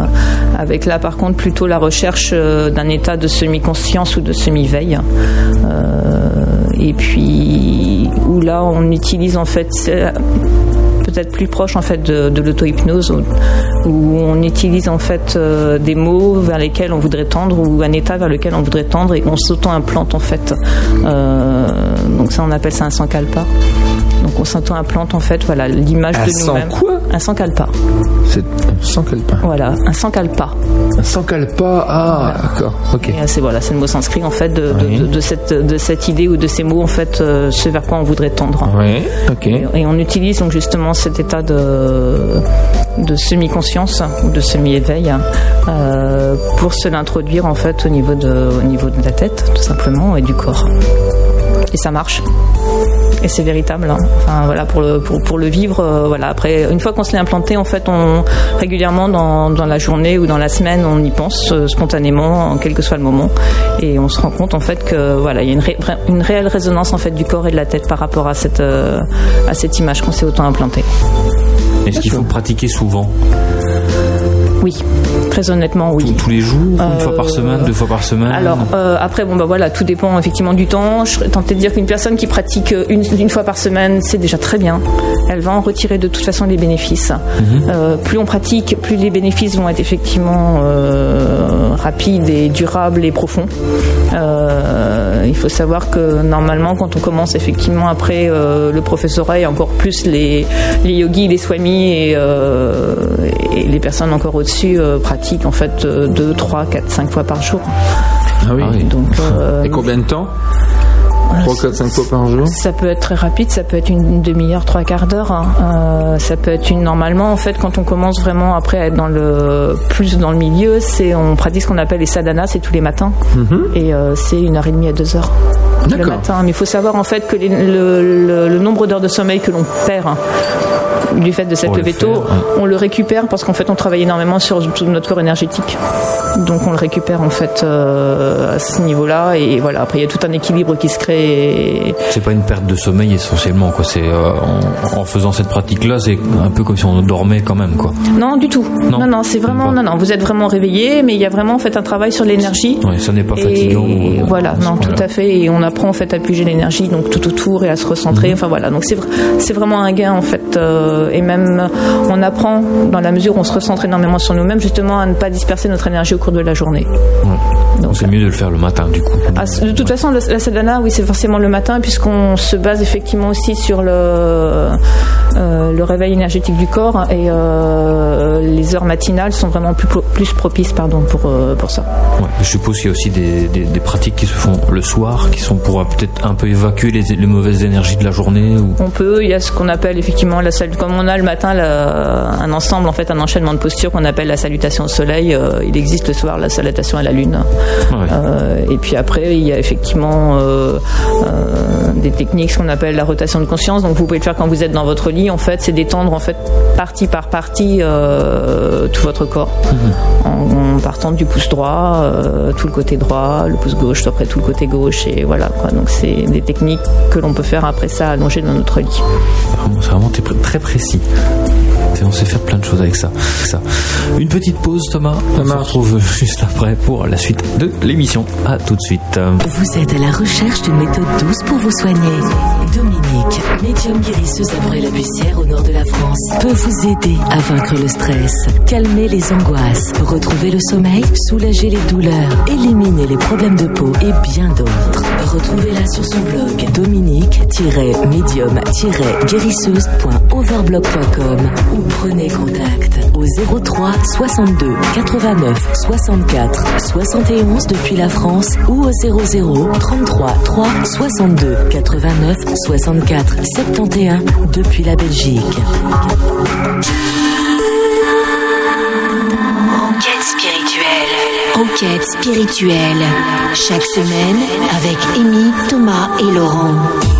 avec là par contre plutôt la recherche euh, d'un état de semi-conscience ou de semi-veille. Euh, et puis, où là on utilise en fait peut-être plus proche en fait de, l'auto-hypnose où, on utilise en fait des mots vers lesquels on voudrait tendre ou un état vers lequel on voudrait tendre et on s'auto-implante en fait. donc ça on appelle ça un sankalpa. On s'auto-implante en fait voilà l'image de nous-mêmes. quoi Un sankalpa. C'est un sankalpa. Voilà, un sankalpa. Un sankalpa, ah d'accord, ok. C'est voilà, c'est le mot sanskrit en fait de, de, cette, de cette idée ou de ces mots en fait, euh, ce vers quoi on voudrait tendre. Oui, ok. Et, on utilise donc justement cet état de, de semi-conscience ou de semi-éveil euh, pour se l'introduire en fait au niveau, de, au niveau de la tête tout simplement et du corps. Et ça marche et c'est véritable. Hein. Enfin voilà pour le pour, pour le vivre. Euh, voilà après une fois qu'on se l'est implanté, en fait, on régulièrement dans, dans la journée ou dans la semaine, on y pense euh, spontanément, quel que soit le moment, et on se rend compte en fait que voilà il y a une, une réelle résonance en fait du corps et de la tête par rapport à cette euh, à cette image qu'on s'est autant implanté. Est-ce qu'il faut pratiquer souvent? Oui, très honnêtement, oui. Tous, les jours, une fois par euh, semaine, deux fois par semaine. Alors euh, après, bon bah voilà, tout dépend effectivement du temps. Je serais tenté de dire qu'une personne qui pratique une, une fois par semaine, c'est déjà très bien. Elle va en retirer de toute façon les bénéfices. Mhm. Euh, plus on pratique, plus les bénéfices vont être effectivement rapides et durables et profonds. il faut savoir que normalement, quand on commence effectivement après le professorat et encore plus les, les yogis, les swamis et, et les personnes encore au euh, pratique en fait 2, 3, 4, 5 fois par jour. Ah oui. Ah Donc, euh, Et combien de temps 3, 4, 5 fois par jour Ça peut être très rapide, ça peut être une demi-heure, trois quarts d'heure. Hein. Euh, ça peut être une. Normalement, en fait, quand on commence vraiment après à être dans le plus dans le milieu, c'est on pratique ce qu'on appelle les sadhanas, c'est tous les matins, mm-hmm. et c'est une heure et demie à deux heures. Le matin. Mais il faut savoir en fait que les- le, le- le nombre d'heures de sommeil que l'on perd hein, du fait de cette levée tôt, ouais. on le récupère parce qu'en fait on travaille énormément sur notre corps énergétique. Donc on le récupère en fait euh, à ce niveau-là et voilà. Après il y a tout un équilibre qui se crée. et- C'est pas une perte de sommeil essentiellement, quoi. C'est euh, en, en faisant cette pratique-là, c'est un peu comme si on dormait quand même, quoi. Non, du tout. Non. Non, non, c'est vraiment, non, non. Vous êtes vraiment réveillé, mais il y a vraiment en fait un travail sur l'énergie. Ouais, ça n'est pas Et fatigant. ou- voilà, non, tout à fait. Et on apprend en fait à puger l'énergie donc tout autour et à se Mhm. recentrer. Enfin voilà, donc c'est c'est vraiment un gain en fait. euh, et même on apprend dans la mesure où on se recentre énormément sur nous-mêmes justement à ne pas disperser notre énergie au cours de la journée. Donc c'est mieux de le faire le matin, du coup. Ah, de toute façon, la, la sadhana, oui, c'est forcément le matin, puisqu'on se base effectivement aussi sur le, euh, le réveil énergétique du corps, et euh, les heures matinales sont vraiment plus, plus propices pardon, pour, euh, pour ça. Ouais, je suppose qu'il y a aussi des, des- des pratiques qui se font le soir, qui sont pour euh, peut-être un peu évacuer les, les mauvaises énergies de la journée. Ou... On peut, il y a ce qu'on appelle effectivement la salle, comme on a le matin la- un ensemble, en fait, un enchaînement de postures qu'on appelle la salutation au soleil. euh, il existe le soir la salutation à la lune. Ouais. Euh, et puis après, il y a effectivement euh, des techniques, ce qu'on appelle la rotation de conscience. Donc vous pouvez le faire quand vous êtes dans votre lit. En fait, c'est d'étendre en fait partie par partie tout votre corps, en, en partant du pouce droit, tout le côté droit, le pouce gauche, après tout le côté gauche, et voilà. Quoi. Donc c'est des techniques que l'on peut faire après ça allongé dans notre lit. Vraiment, C'est vraiment très pré- très précis. Et on sait faire plein de choses avec ça. Une petite pause, Thomas. on se retrouve juste après pour la suite de l'émission. À tout de suite. Vous êtes à la recherche d'une méthode douce pour vous soigner. Dominique, médium guérisseuse à Bray-la-Bussière au nord de la France, peut vous aider à vaincre le stress, calmer les angoisses, retrouver le sommeil, soulager les douleurs, éliminer les problèmes de peau et bien d'autres. Retrouvez-la sur son blog dominique-médium-guérisseuse.overblog.com ou prenez contact au 03 62 89 64 71 depuis la France ou au 00 33 3 62 89 64 71 depuis la Belgique. Enquête spirituelle. Chaque semaine avec Amy, Thomas et Laurent.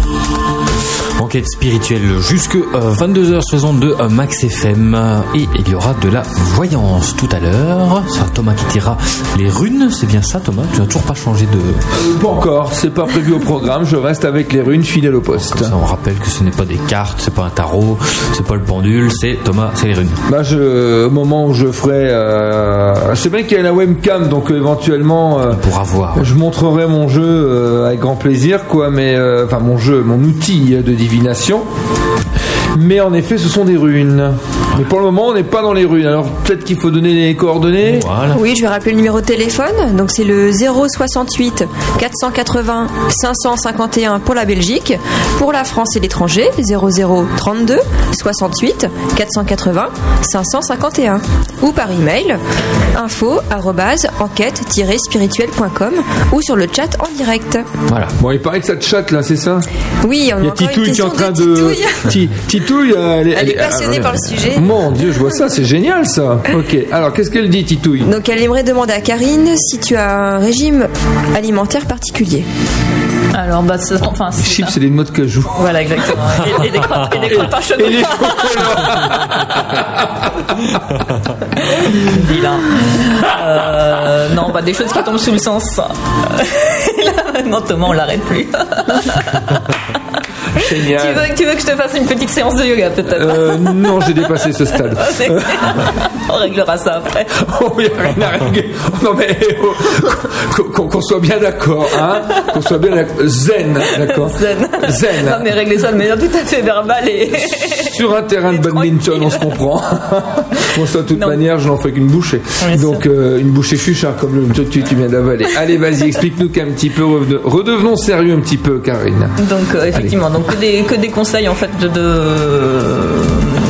Enquête spirituelle jusque 22h62 à Max FM et il y aura de la voyance tout à l'heure. C'est Thomas qui tirera les runes, c'est bien ça Thomas? Tu n'as toujours pas changé de... Pas encore, c'est pas prévu au programme. Je reste avec les runes fidèles au poste. Ça, on rappelle que ce n'est pas des cartes, c'est pas un tarot, c'est pas le pendule, c'est Thomas, c'est les runes. Bah, je, au moment où je ferai, euh, je sais bien qu'il y a la webcam, donc euh, éventuellement, euh, Pour avoir. je montrerai mon jeu euh, avec grand plaisir, quoi. Mais euh, enfin, mon jeu, mon outil de divination. Mais en effet, ce sont des runes. Mais pour le moment, on n'est pas dans les runes. Alors peut-être qu'il faut donner les coordonnées. Voilà. Oui, je vais rappeler le numéro de téléphone. Donc c'est le 068 480 551 pour la Belgique. Pour la France et l'étranger, 0032 68 480 551. Ou par email info arrobase enquête-spirituelle.com ou sur le chat en direct. Voilà. Bon, il paraît que ça te chatte là, c'est ça? Oui, on Il y a une Titouille qui est en train de. Titouille. Ti- Titouille, euh, elle, est- Elle est elle- passionnée ah, par le sujet. Mon Dieu, je vois ça, c'est génial ça. Ok, alors qu'est-ce qu'elle dit, Titouille Donc elle aimerait demander à Karine si tu as un régime alimentaire particulier. Alors, bah, ça, enfin, Les c'est chips, ça. c'est des noix de cajou. Voilà, exactement. Et, et des crottes, et des crottes en chocolat. Et les chocolats. Vilain. Euh, non, bah, des choses qui tombent sous le sens. Et là, maintenant, Thomas, on l'arrête plus. tu, veux, tu veux que je te fasse une petite séance de yoga, peut-être Euh, non, j'ai dépassé ce stade. On réglera ça après. Oh, il n'y a rien à régler. Non, mais oh, qu'on- soit bien d'accord, hein Qu'on soit bien. Zen, d'accord Zen. Zen. Non, mais régler ça de manière tout à fait verbale et. Sur un terrain de badminton, on se comprend. bon, ça, de toute Non. manière, je n'en fais qu'une bouchée. Oui, Donc, euh, une bouchée fuchard, comme le que tu viens d'avaler. Allez, vas-y, explique-nous qu'un petit peu, redevenons sérieux un petit peu, Karine. Donc euh, effectivement, que des, conseils en fait de,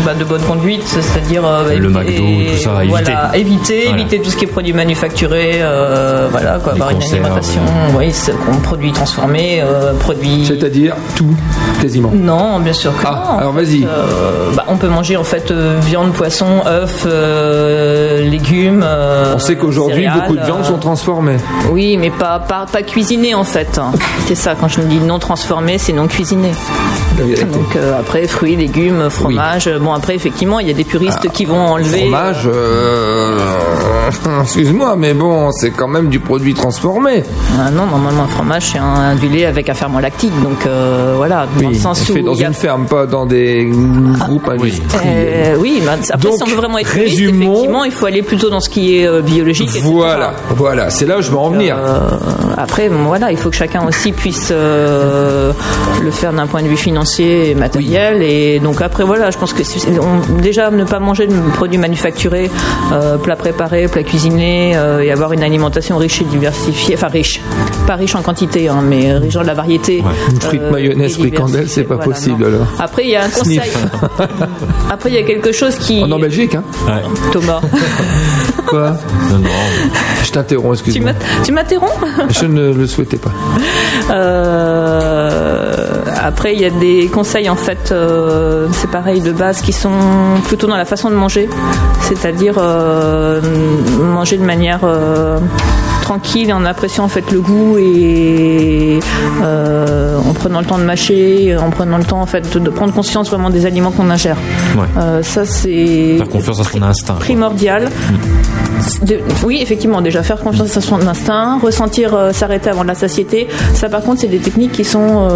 bah, de bonne conduite, c'est-à-dire euh, Le éviter- McDo, tout ça, à voilà, éviter. éviter, Voilà. éviter tout ce qui est produits manufacturés, euh, voilà, quoi, avoir une alimentation, oui, c'est- qu'on- produits transformés, euh, produits. C'est-à-dire tout, quasiment. Non, bien sûr que Ah, non. alors vas-y. euh, bah, on peut manger en fait euh, viande, poisson, œufs, euh, légumes. euh, On sait qu'aujourd'hui, beaucoup de viandes euh, sont transformées. Oui, mais pas, pas, pas cuisinées en fait. hein. C'est ça, quand je me dis non transformé, c'est non cuisiné. Donc euh, après, fruits, légumes, fromage. Bon, après, effectivement, il y a des puristes qui vont enlever. Fromage, euh, excuse-moi, mais bon, c'est quand même du produit transformé. Ah non, normalement, un fromage, c'est un, du lait avec un ferment lactique. Donc euh, voilà, dans le sens où. fait dans a- une ferme, pas dans des groupes industriels. Euh, oui, mais après, Donc, si on veut vraiment être puriste, effectivement, il faut aller plutôt dans ce qui est biologique. etc. Voilà, voilà, c'est là où je veux en venir. Euh, après, bon, voilà, il faut que chacun aussi puisse le faire d'un point de vue financier et matériel. Et donc après, voilà, je pense que c'est- on- déjà ne pas manger de produits manufacturés, euh, plats préparés, plats cuisinés, euh, et avoir une alimentation riche et diversifiée, enfin riche, pas riche en quantité, hein, mais riche dans la variété. Une frite euh, mayonnaise, et fricandelle, c'est pas Voilà, possible, non. alors. Après, il y a un conseil. Après, il y a quelque chose qui. On est en Belgique, hein Ouais. Thomas, Quoi? Non, non. Je t'interromps, excuse-moi. tu m'interromps? Je ne le souhaitais pas. Euh, après, il y a des conseils en fait, euh, c'est pareil de base, qui sont plutôt dans la façon de manger, c'est-à-dire euh, manger de manière euh, tranquille en appréciant en fait le goût et euh, en prenant le temps de mâcher, en prenant le temps en fait de, prendre conscience vraiment des aliments qu'on ingère. Ouais. Euh, ça c'est Faire confiance à son instinct. quoi. primordial. De- oui, effectivement, déjà faire confiance à son instinct, ressentir euh, s'arrêter avant de la satiété. Ça, par contre, c'est des techniques qui sont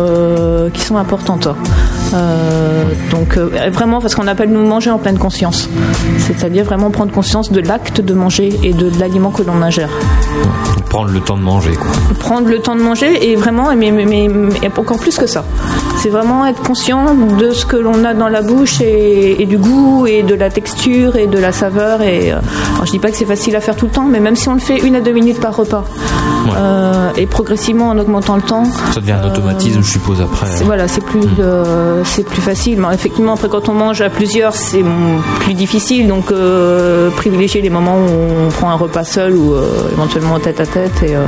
qui sont importantes. Donc vraiment, parce qu'on appelle nous manger en pleine conscience, c'est-à-dire vraiment prendre conscience de l'acte de manger et de, de l'aliment que l'on ingère. Prendre le temps de manger, quoi. Prendre le temps de manger et vraiment, mais, mais, mais- mais encore plus que ça. C'est vraiment être conscient de ce que l'on a dans la bouche et, et du goût et de la texture et de la saveur. Et euh, alors, je dis pas que c'est facile à faire tout le temps, mais même si on le fait une à deux minutes par repas euh, et progressivement en augmentant le temps, Ça devient un automatisme, je suppose, après. c'est- voilà, c'est plus, euh, c'est plus facile. Mais effectivement, après, quand on mange à plusieurs, c'est mm, plus difficile. Donc, euh, privilégier les moments où on prend un repas seul ou euh, éventuellement tête à tête. Et, euh,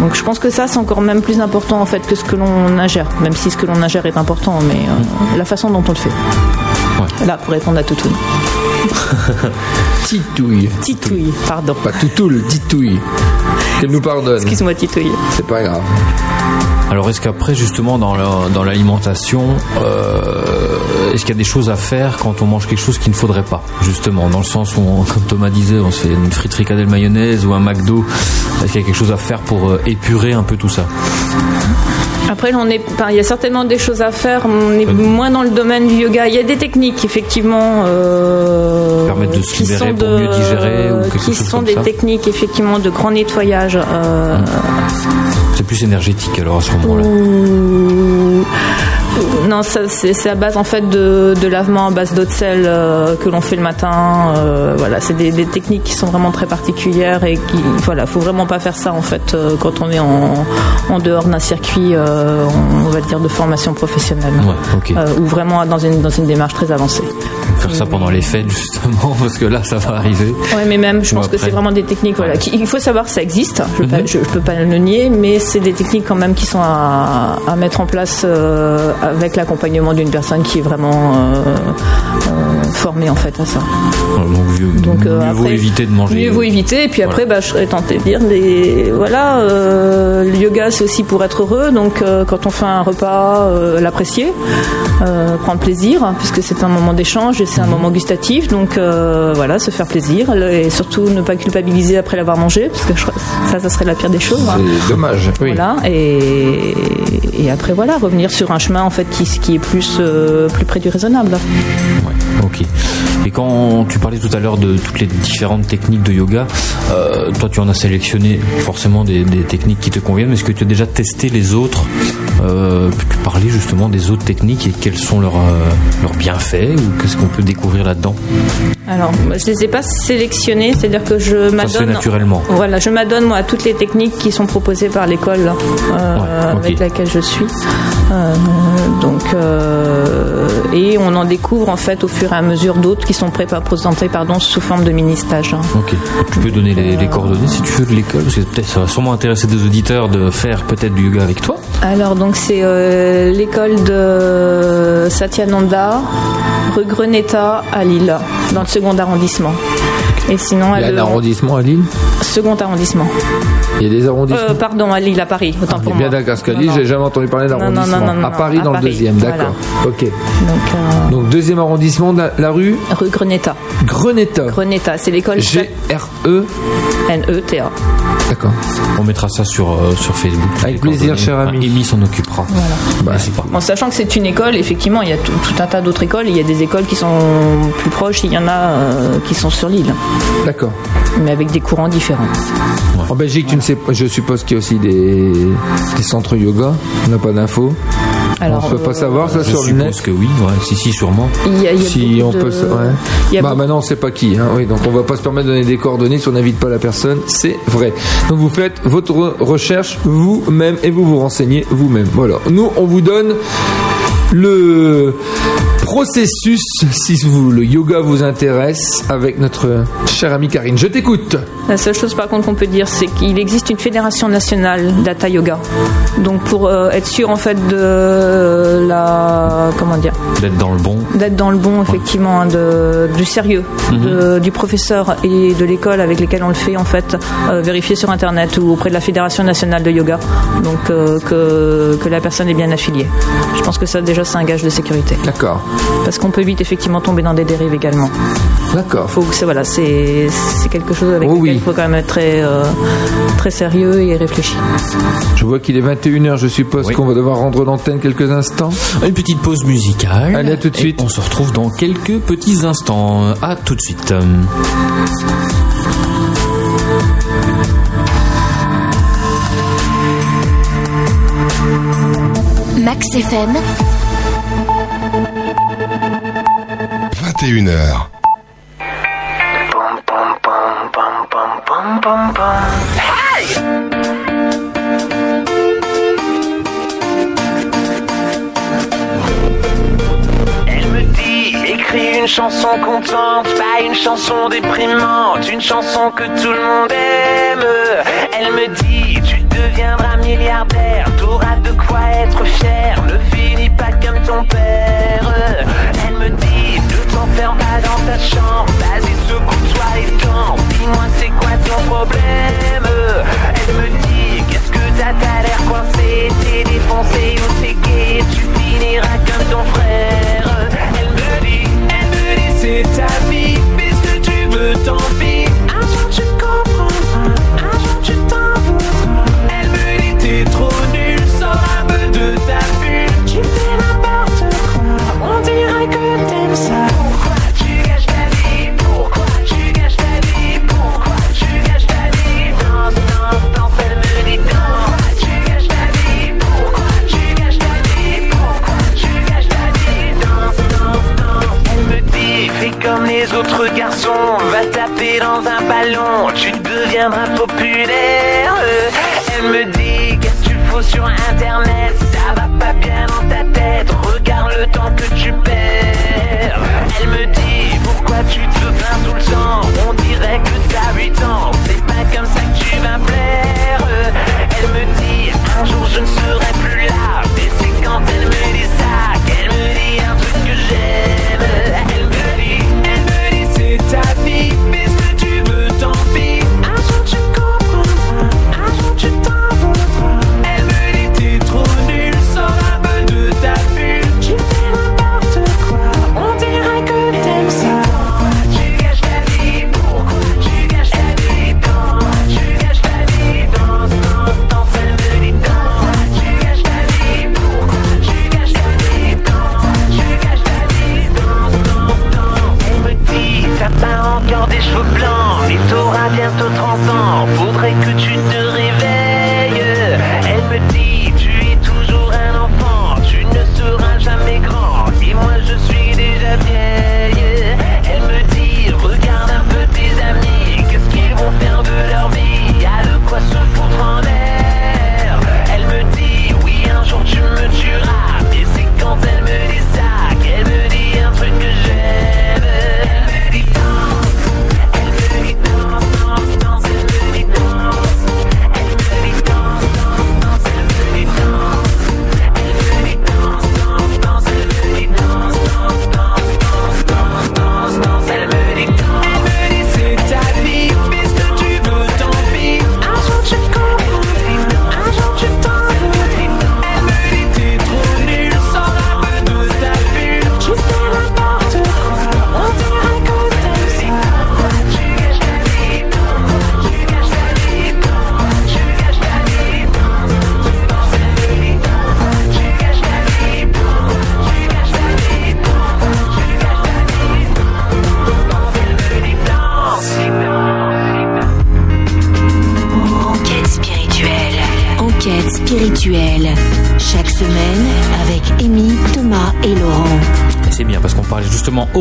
donc, je pense que ça, c'est encore même plus important en fait que ce que l'on ingère. Même si ce que l'on ingère est important, mais euh, la façon dont on le fait. Là, pour répondre à Toutoune. Titouille. Titouille, pardon. Pas toutoule, titouille. Qu'elle nous pardonne. Excuse-moi, Titouille. C'est pas grave. Alors, est-ce qu'après, justement, dans la- dans l'alimentation, euh, est-ce qu'il y a des choses à faire quand on mange quelque chose qu'il ne faudrait pas Justement, dans le sens où, on- comme Thomas disait, on fait une frite ricadelle mayonnaise ou un McDo. Est-ce qu'il y a quelque chose à faire pour euh, épurer un peu tout ça? Après, on est, il y a certainement des choses à faire. On est moins dans le domaine du yoga. Il y a des techniques, effectivement, euh, Permettre de se qui libérer sont pour mieux digérer ou qui chose sont comme des ça. techniques, effectivement, de grand nettoyage. euh, C'est plus énergétique alors à ce moment-là. Non, c'est à base en fait de, de lavement à base d'eau de sel euh, que l'on fait le matin. euh, voilà, c'est des, des techniques qui sont vraiment très particulières et qui, voilà, faut vraiment pas faire ça en fait euh, quand on est en, en dehors d'un circuit, euh, on va dire de formation professionnelle, Ouais, ou vraiment dans une dans une démarche très avancée. Faire ça pendant les fêtes, justement, parce que là, ça va arriver. Ouais, mais même, je pense que c'est vraiment des techniques. Voilà, qui- il faut savoir que ça existe. Je, peux Mhm. peux pas le nier, mais c'est des techniques quand même qui sont à, à mettre en place avec l'accompagnement d'une personne qui est vraiment euh, euh, formée en fait à ça. Donc, mieux, Donc, euh, mieux vaut éviter de manger. Mieux vaut éviter. Et puis après, bah, je serais tentée de dire, des, voilà, euh, le yoga c'est aussi pour être heureux. Donc euh, quand on fait un repas, euh, l'apprécier, euh, prendre plaisir, hein, puisque c'est un moment d'échange et c'est un Mhm. moment gustatif. Donc euh, voilà, se faire plaisir et surtout ne pas culpabiliser après l'avoir mangé, parce que ça, ça serait la pire des choses. hein. C'est dommage. Oui. Voilà, et, et après voilà, revenir sur un chemin en fait qui, qui est plus, euh, plus près du raisonnable. Et quand tu parlais tout à l'heure de toutes les différentes techniques de yoga, euh, toi tu en as sélectionné forcément des, des techniques qui te conviennent, mais est-ce que tu as déjà testé les autres euh, Peux-tu parler justement des autres techniques et quels sont leurs, euh, leurs bienfaits ou qu'est-ce qu'on peut découvrir là-dedans? Alors, je les ai pas sélectionnés, c'est-à-dire que je Ça se fait m'adonne. naturellement. Voilà, je m'adonne moi à toutes les techniques qui sont proposées par l'école euh, Ouais, avec laquelle je suis. Donc, et on en découvre en fait au fur et à mesure d'autres qui sont présentés pardon, sous forme de mini-stage. Ok. Tu peux donner les, les coordonnées si tu veux de l'école, parce que peut-être ça va sûrement intéresser des auditeurs de faire peut-être du yoga avec toi. Alors donc c'est euh, l'école de Satyananda, rue Greneta à Lille, dans le second arrondissement. Et sinon, Il y a un arrondissement à Lille second arrondissement. Il y a des arrondissements Euh, pardon, à Lille, à Paris, autant Ah, pour bien moi. d'accord, parce qu'à Lille, j'ai jamais entendu parler non, non, d'arrondissement. non, non, à Paris, à dans Paris, le deuxième, voilà. d'accord. Ok. Donc, euh, Donc, deuxième arrondissement, de la, la rue rue Greneta. Greneta. Greneta, c'est l'école G-R-E. N-E-T-A. D'accord. On mettra ça sur, euh, sur Facebook. Avec plaisir, cher ami. Amy s'en occupera. Bah, N'est-ce pas En sachant que c'est une école, effectivement, il y a tout, tout un tas d'autres écoles. Il y a des écoles qui sont plus proches, il y en a euh, qui sont sur l'île, D'accord. mais avec des courants différents. En Belgique, tu ne sais pas, je suppose qu'il y a aussi des, des centres yoga. On n'a pas d'infos. Alors, on ne peut pas euh, savoir ça Je sur le net. suppose que oui, ouais, si, si, sûrement. Il y a, il y a Si on de- peut. sa- Ouais. il y a Bah maintenant on sait pas qui. Hein. Oui, donc on va pas se permettre de donner des coordonnées si on n'invite pas la personne. C'est vrai. Donc vous faites votre re- recherche vous-même et vous vous renseignez vous-même. Voilà. Nous on vous donne le processus si vous le yoga vous intéresse avec notre chère amie Karine. Je t'écoute. La seule chose par contre qu'on peut dire, c'est qu'il existe une fédération nationale d'Hatha Yoga. Donc pour euh, être sûr en fait de la comment dire, D'être dans le bon. d'être dans le bon effectivement, hein, de, du sérieux de- du professeur et de l'école avec lesquels on le fait en fait, euh, vérifier sur internet ou auprès de la fédération nationale de yoga. Donc euh, que que la personne est bien affiliée. Je pense que ça déjà c'est un gage de sécurité D'accord. Parce qu'on peut vite effectivement tomber dans des dérives également. D'accord. faut que c'est voilà, c'est c'est quelque chose avec Oh lequel oui. il faut quand même être très euh, très sérieux et réfléchi. Je vois qu'il est 21h. Je suppose Oui. qu'on va devoir rendre l'antenne quelques instants. Une petite pause musicale. Allez, à tout de suite. On se retrouve dans quelques petits instants. À tout de suite. Max FM, 21h. Elle me dit, écris une chanson contente, pas une chanson déprimante, une chanson que tout le monde aime. Elle me dit, tu deviendras milliardaire, t'auras de quoi être fier, ne finis pas comme ton père. Elle me dit, t'enferme pas dans ta chambre, vas-y secoue-toi les dents, dis-moi c'est quoi ton problème? Elle me dit, qu'est-ce que t'as, t'as l'air coincé, t'es défoncé ou t'es gay, tu finiras comme ton frère. Elle me dit, elle me dit c'est ta vie, puisque tu veux tant pis. Autres garçons, va taper dans un ballon, tu deviendras populaire. Elle me dit qu'est-ce que tu fous sur internet, ça va pas bien dans ta tête, regarde le temps que tu perds. Elle me dit pourquoi tu te plains tout le temps, on dirait que t'as 8 ans,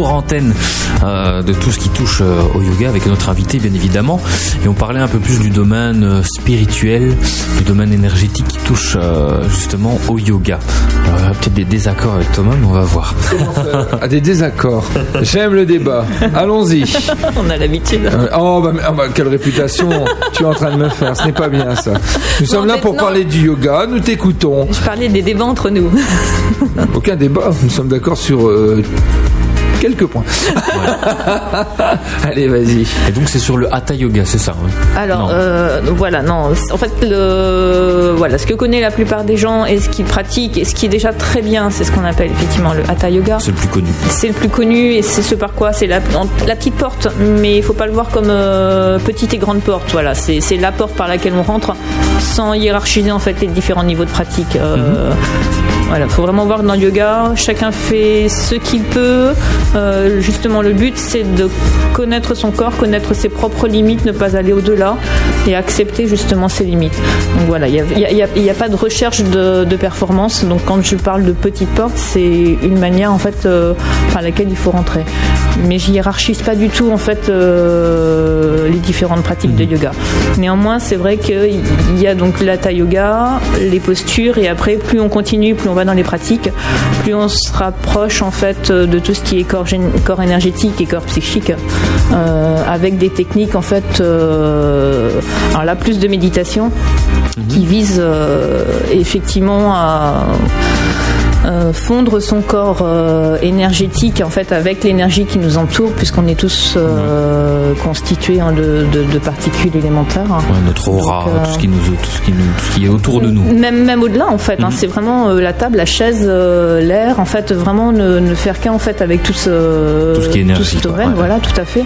hors antenne euh, de tout ce qui touche euh, au yoga avec notre invité bien évidemment et on parlait un peu plus du domaine euh, spirituel, du domaine énergétique qui touche euh, justement au yoga. Alors, il y aura peut-être des désaccords avec Thomas mais on va voir. À des désaccords. J'aime le débat. Allons-y. On a l'habitude. Euh, Oh, bah, ah, bah, quelle réputation tu es en train de me faire. Ce n'est pas bien ça. Nous sommes là pour parler du yoga. Nous t'écoutons. Je parlais des débats entre nous. Aucun débat. Nous sommes d'accord sur euh, quelques points. Allez, vas-y. Et donc c'est sur le hatha yoga, c'est ça hein? Alors Non. euh, voilà, non. En fait, le, voilà, ce que connaît la plupart des gens et ce qu'ils pratiquent et ce qui est déjà très bien, c'est ce qu'on appelle effectivement le hatha yoga. C'est le plus connu. C'est le plus connu et c'est ce par quoi c'est la, petite porte, mais il faut pas le voir comme euh, petite et grande porte. Voilà, c'est c'est la porte par laquelle on rentre sans hiérarchiser en fait les différents niveaux de pratique. Euh, Voilà, faut vraiment voir dans le yoga, chacun fait ce qu'il peut. Euh, justement, le but c'est de connaître son corps, connaître ses propres limites, ne pas aller au-delà et accepter justement ses limites. Donc voilà, il n'y a, pas de recherche de, de performance. Donc quand je parle de petite porte, c'est une manière en fait euh, par laquelle il faut rentrer. Mais je hiérarchise pas du tout en fait euh, les différentes pratiques de yoga. Néanmoins, c'est vrai qu'il y a donc l'hatha yoga, les postures et après plus on continue, plus on va dans les pratiques, plus on se rapproche en fait de tout ce qui est corps, corps énergétique et corps psychique, euh, avec des techniques en fait, euh, alors là plus de méditation qui vise euh, effectivement à euh, fondre son corps euh, énergétique en fait avec l'énergie qui nous entoure puisqu'on est tous euh, constitués hein, de, de- de particules élémentaires. Ouais, notre aura, Donc, tout, ce qui nous, tout, ce qui nous- tout ce qui est autour de nous. Même, même au-delà en fait, Mhm. hein, c'est vraiment la table, la chaise, l'air, en fait, vraiment ne, ne faire qu'un en fait avec tout ce Tout ce qui est énergie, ce domaine, ouais. voilà, tout à fait.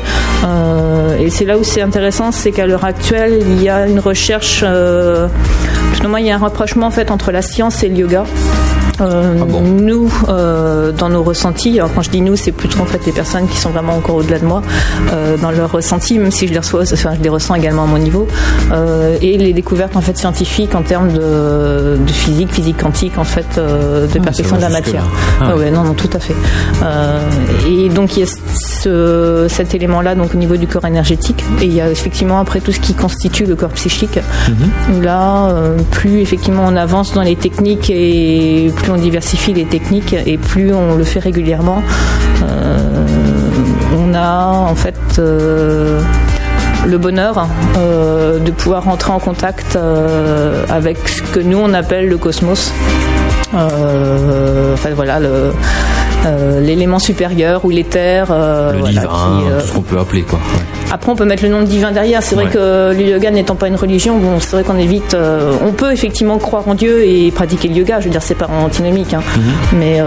Et c'est là où c'est intéressant, c'est qu'à l'heure actuelle, il y a une recherche, moins, il y a un rapprochement en fait entre la science et le yoga. Euh, Ah bon Nous, euh, dans nos ressentis, alors quand je dis nous, c'est plutôt en fait les personnes qui sont vraiment encore au-delà de moi, euh, dans leurs ressentis, même si je les reçois, enfin, je les ressens également à mon niveau, euh, et les découvertes en fait scientifiques en termes de, de physique, physique quantique, en fait, euh, de Ah, perfection de la matière. Ah Ah ouais. ouais, non, non, tout à fait. Euh, et donc il y a ce, cet élément-là, donc au niveau du corps énergétique, et il y a effectivement après tout ce qui constitue le corps psychique. Mhm. Où Là, euh, plus effectivement on avance dans les techniques et plus on diversifie les techniques et plus on le fait régulièrement, euh, on a en fait euh, le bonheur euh, de pouvoir rentrer en contact avec ce que nous on appelle le cosmos. Euh, enfin voilà le euh, l'élément supérieur ou l'éther euh, Le voilà, divin, qui, euh, tout ce qu'on peut appeler quoi. Ouais. après, on peut mettre le nom de divin derrière. C'est vrai Ouais. que le yoga n'étant pas une religion, bon, c'est vrai qu'on évite. on peut effectivement croire en Dieu et pratiquer le yoga. Je veux dire, c'est pas antinomique, hein. Mhm. mais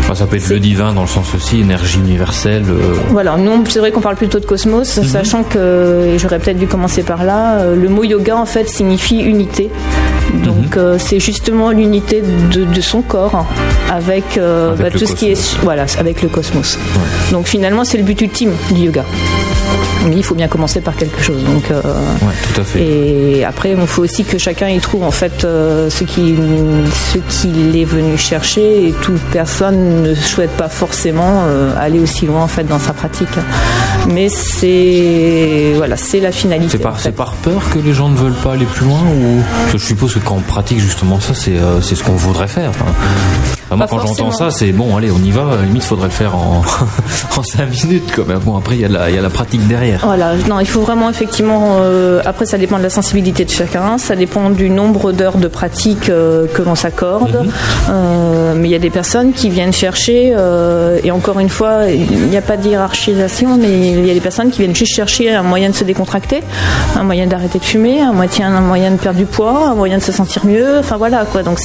Enfin, ça peut être le divin dans le sens aussi énergie universelle. voilà. Nous, on- c'est vrai qu'on parle plutôt de cosmos, Mhm. sachant que et j'aurais peut-être dû commencer par là. le mot yoga en fait signifie unité. Donc Mhm. c'est justement l'unité de, de son corps avec, euh, Avec bah, tout ce qui est voilà avec le cosmos. Donc finalement c'est le but ultime du yoga. Mais il faut bien commencer par quelque chose. Donc euh, ouais, tout à fait. Et après, il faut aussi que chacun y trouve en fait euh, ce qui ce qu'il est venu chercher. Et toute personne ne souhaite pas forcément euh, aller aussi loin en fait dans sa pratique. Mais c'est voilà, c'est la finalité. C'est par, en fait. c'est par peur que les gens ne veulent pas aller plus loin ou? Je suppose que quand on pratique justement ça, c'est c'est ce qu'on voudrait faire. Enfin, enfin, moi, Pas quand j'entends ça, c'est bon, allez, on y va. Limite, faudrait le faire en en cinq minutes. Quand même. Bon, après, il y a la y a la pratique derrière. Voilà, non, il faut vraiment effectivement. euh, après, ça dépend de la sensibilité de chacun, ça dépend du nombre d'heures de pratique euh, que l'on s'accorde. Mhm. Euh, mais il y a des personnes qui viennent chercher, et encore une fois, il n'y a pas de hiérarchisation, mais il y a des personnes qui viennent juste chercher un moyen de se décontracter, un moyen d'arrêter de fumer, un moyen, un moyen de perdre du poids, un moyen de se sentir mieux. Enfin voilà quoi. Donc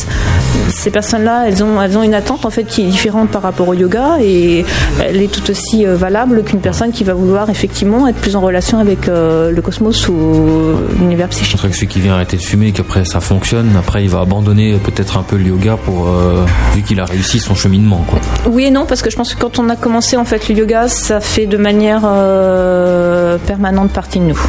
ces personnes-là, elles ont, elles ont une attente en fait qui est différente par rapport au yoga et elle est tout aussi euh, valable qu'une personne qui va vouloir effectivement être plus en relation avec euh, le cosmos ou l'univers C'est psychique. vrai que celui qui vient arrêter de fumer, qu'après ça fonctionne, après il va abandonner peut-être un peu le yoga pour euh, vu qu'il a réussi son cheminement quoi. Oui et non parce que je pense que quand on a commencé en fait le yoga, ça fait de manière euh, permanente partie de nous.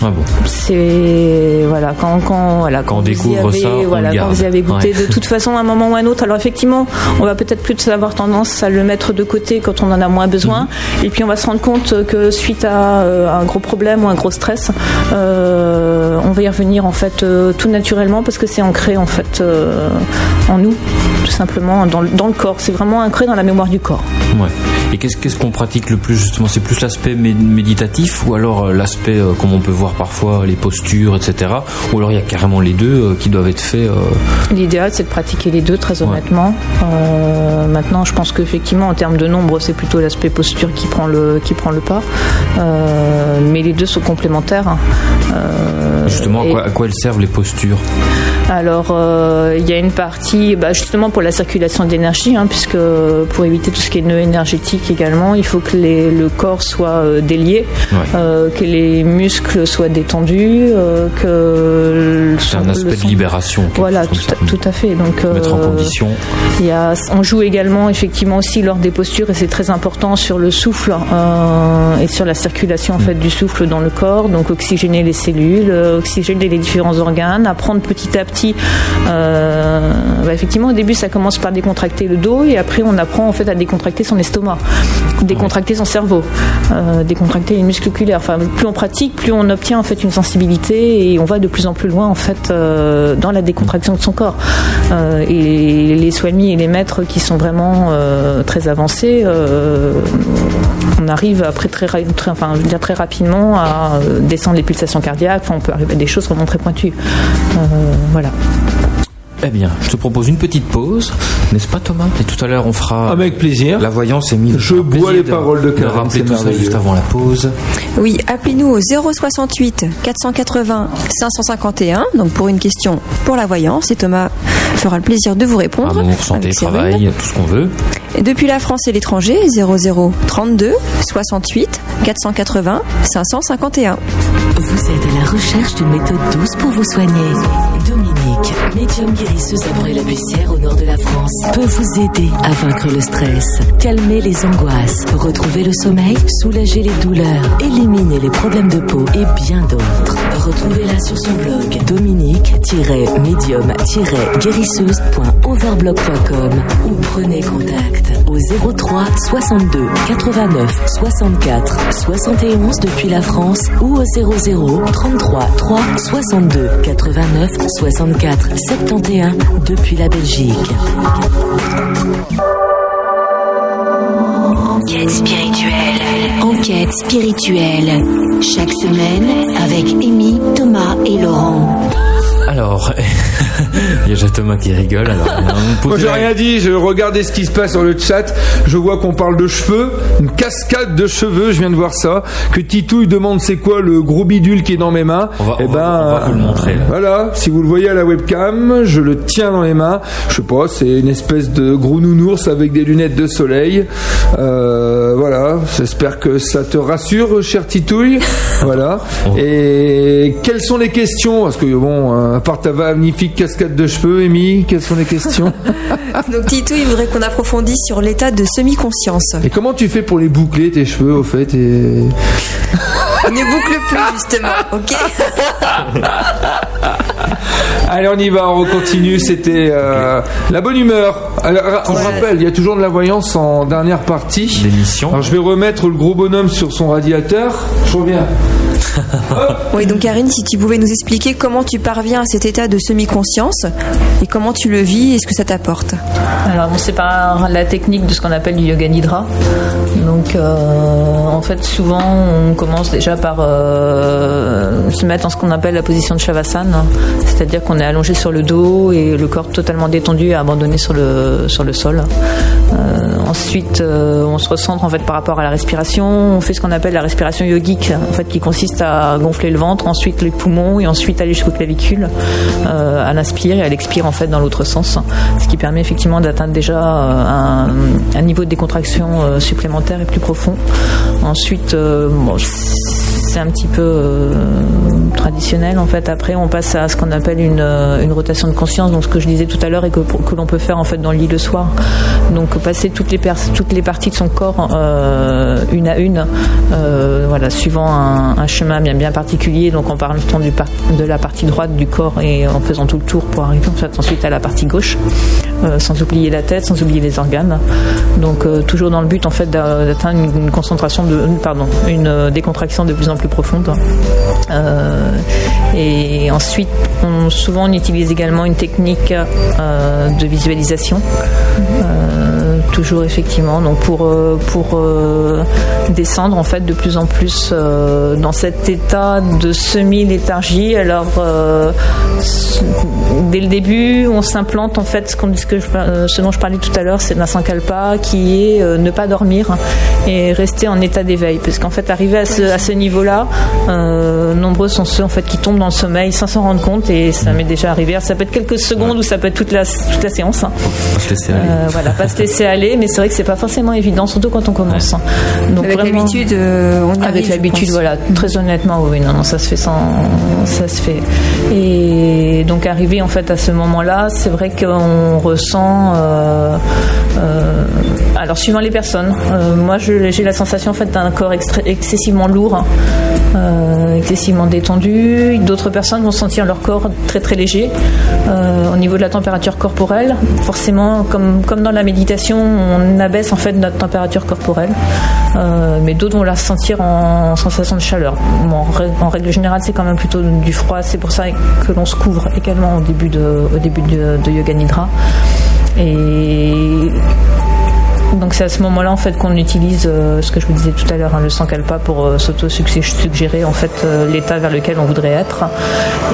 Ah bon. C'est voilà quand quand voilà Quand on découvre avez- ça, voilà le quand garde. vous y avez goûté Ouais. de toute façon à un moment ou à un autre. Alors effectivement, on va peut-être plus avoir tendance à le mettre de côté quand on en a moins besoin, Mhm. et puis on va se rendre compte que suite à euh, un gros problème ou un gros stress, euh, on va y revenir en fait euh, tout naturellement parce que c'est ancré en fait en nous, tout simplement dans le, dans le corps. C'est vraiment ancré dans la mémoire du corps. Ouais. Et qu'est-ce qu'on pratique le plus justement? C'est plus l'aspect mé- méditatif ou alors l'aspect, comme on peut voir parfois, les postures, etc. Ou alors il y a carrément les deux euh, qui doivent être faits. euh, L'idéal, c'est de pratiquer les deux, très honnêtement. Euh, maintenant, je pense qu'effectivement, en termes de nombre, c'est plutôt l'aspect posture qui prend le, qui prend le pas. Mais les deux sont complémentaires. Euh, Justement, à quoi, à quoi elles servent les postures? Alors, euh, il y a une partie, bah, justement pour la circulation d'énergie, hein, puisque pour éviter tout ce qui est nœud énergétique également, il faut que les- le corps soit euh, délié, Ouais. euh, que les muscles soient détendus, euh, que C'est un aspect de libération. Voilà, tout à, ça. tout à fait. Donc, Mettre en euh, condition. y a, on joue également effectivement aussi lors des postures et c'est très important sur le souffle euh, et sur la circulation en fait du souffle dans le corps. Donc oxygéner les cellules, euh, oxygéner les différents organes, apprendre petit à petit. euh, bah, effectivement, au début, ça commence par décontracter le dos et après, on apprend en fait à décontracter son estomac, décontracter son cerveau, euh, décontracter les muscles oculaires. Plus on pratique, plus on obtient en fait une sensibilité et on va de plus en plus loin en fait euh, dans la décontraction de son corps. Euh, et les swami et les maîtres qui sont vraiment très avancés, on arrive après très, très- rapidement à descendre les pulsations cardiaques. On peut arriver à des choses vraiment très pointues. Voilà. Eh bien, je te propose une petite pause, n'est-ce pas Thomas? Et tout à l'heure, on fera Avec plaisir. la voyance et mille. Je bois les paroles de Karine, rappeler c'est tout ça juste avant la pause. Oui, appelez-nous au 068 480 551. Donc pour une question pour la voyance, et Thomas fera le plaisir de vous répondre. Amour, santé, travail, tout ce qu'on veut. Et depuis la France et l'étranger, 00 32 68 480 551. Vous êtes à la recherche d'une méthode douce pour vous soigner. Médium guérisseuse à Bray-la-Bussière au nord de la France, peut vous aider à vaincre le stress, calmer les angoisses, retrouver le sommeil, soulager les douleurs, éliminer les problèmes de peau et bien d'autres. Retrouvez-la sur son blog dominique-médium-guérisseuse.overblog.com ou prenez contact au 03 62 89 64 71 depuis la France ou au 00 33 3 62 89 64 71 depuis la Belgique. Enquête spirituelle. Enquête spirituelle. Chaque semaine avec Amy, Thomas et Laurent. Alors, il y a déjà Thomas qui rigole. Alors, on Moi j'ai rien dit, je regardais ce qui se passe sur le chat, je vois qu'on parle de cheveux, une cascade de cheveux, je viens de voir ça, que Titouille demande c'est quoi le gros bidule qui est dans mes mains. On va- Eh on va- ben, on va vous le montrer, là. Voilà, si vous le voyez à la webcam, je le tiens dans les mains, je sais pas, c'est une espèce de gros nounours avec des lunettes de soleil. Euh, voilà, j'espère que ça te rassure, cher Titouille. voilà. Et quelles sont les questions? Parce que bon, euh, à part ta magnifique cascade de cheveux, Amy, quelles sont les questions Donc Tito, il voudrait qu'on approfondisse sur l'état de semi-conscience. Et comment tu fais pour les boucler tes cheveux au fait et... On ne boucle plus justement, ok Allez, on y va, on continue. C'était euh, la bonne humeur. Alors, on rappelle, il y a toujours de la voyance en dernière partie. L'émission. Alors, je vais remettre le gros bonhomme sur son radiateur. Je reviens. Oui, donc Karine, si tu pouvais nous expliquer comment tu parviens à cet état de semi-conscience et comment tu le vis et ce que ça t'apporte. Alors, bon, c'est par la technique de ce qu'on appelle du yoga nidra. Donc, euh, en fait, souvent, on commence déjà par euh, se mettre dans ce qu'on appelle la position de Shavasana, c'est-à-dire qu'on est allongé sur le dos et le corps totalement détendu et abandonné sur le, sur le sol. Euh, ensuite, on se recentre en fait par rapport à la respiration. On fait ce qu'on appelle la respiration yogique, en fait, qui consiste à gonfler le ventre, ensuite les poumons et ensuite aller jusqu'aux clavicules euh, à l'inspire et à l'expire en fait dans l'autre sens, ce qui permet effectivement d'atteindre déjà euh, un, niveau de décontraction euh, supplémentaire et plus profond. Ensuite, bon, un petit peu euh, traditionnel. En fait, après, on passe à ce qu'on appelle une, euh, une rotation de conscience. Donc, ce que je disais tout à l'heure et que, que l'on peut faire en fait dans le lit le soir. Donc, passer toutes les, toutes les parties de son corps euh, une à une, voilà, suivant un, chemin bien, bien particulier. Donc, en partant du de la partie droite du corps et en faisant tout le tour pour arriver ensuite à la partie gauche, sans oublier la tête, sans oublier les organes. Donc, euh, toujours dans le but en fait d'a- d'atteindre une, concentration de, pardon, une euh, décontraction de plus en plus profonde. Euh, et ensuite, souvent on utilise également une technique euh, de visualisation. Euh, toujours effectivement. Donc pour euh, pour euh, descendre en fait de plus en plus euh, dans cet état de semi léthargie alors dès le début on s'implante en fait ce, qu'on- ce que je- ce dont je parlais tout à l'heure c'est la sankalpa qui est ne pas dormir et rester en état d'éveil. Parce qu'en fait arriver à ce, à ce niveau là nombreux sont ceux en fait qui tombent dans le sommeil sans s'en rendre compte. Et ça m'est déjà arrivé. Alors, ça peut être quelques secondes ou ça peut être toute la toute la séance hein. Faut se laisser aller. Euh, voilà, pas se laisser aller, mais c'est vrai que c'est pas forcément évident, surtout quand on commence. Donc Avec l'habitude, euh, on y Avec l'habitude, voilà. Très honnêtement, oui, non, non, ça se fait sans, ça se fait. Et donc arrivé en fait à ce moment-là, c'est vrai qu'on ressent. euh, euh, alors suivant les personnes, euh, moi j'ai la sensation en fait d'un corps excessivement lourd, euh, excessivement détendu. D'autres personnes vont sentir leur corps très très léger. Euh, au niveau de la température corporelle, forcément, comme, comme dans la méditation, on abaisse en fait notre température corporelle. Euh, mais d'autres vont la sentir en sensation de chaleur. En, règle, générale, c'est quand même plutôt du froid. C'est pour ça que l'on se couvre également au début de, au début de Yoga Nidra. Et donc c'est à ce moment-là en fait qu'on utilise euh, ce que je vous disais tout à l'heure, hein, le sankalpa pour euh, s'auto-suggérer en fait euh, l'état vers lequel on voudrait être.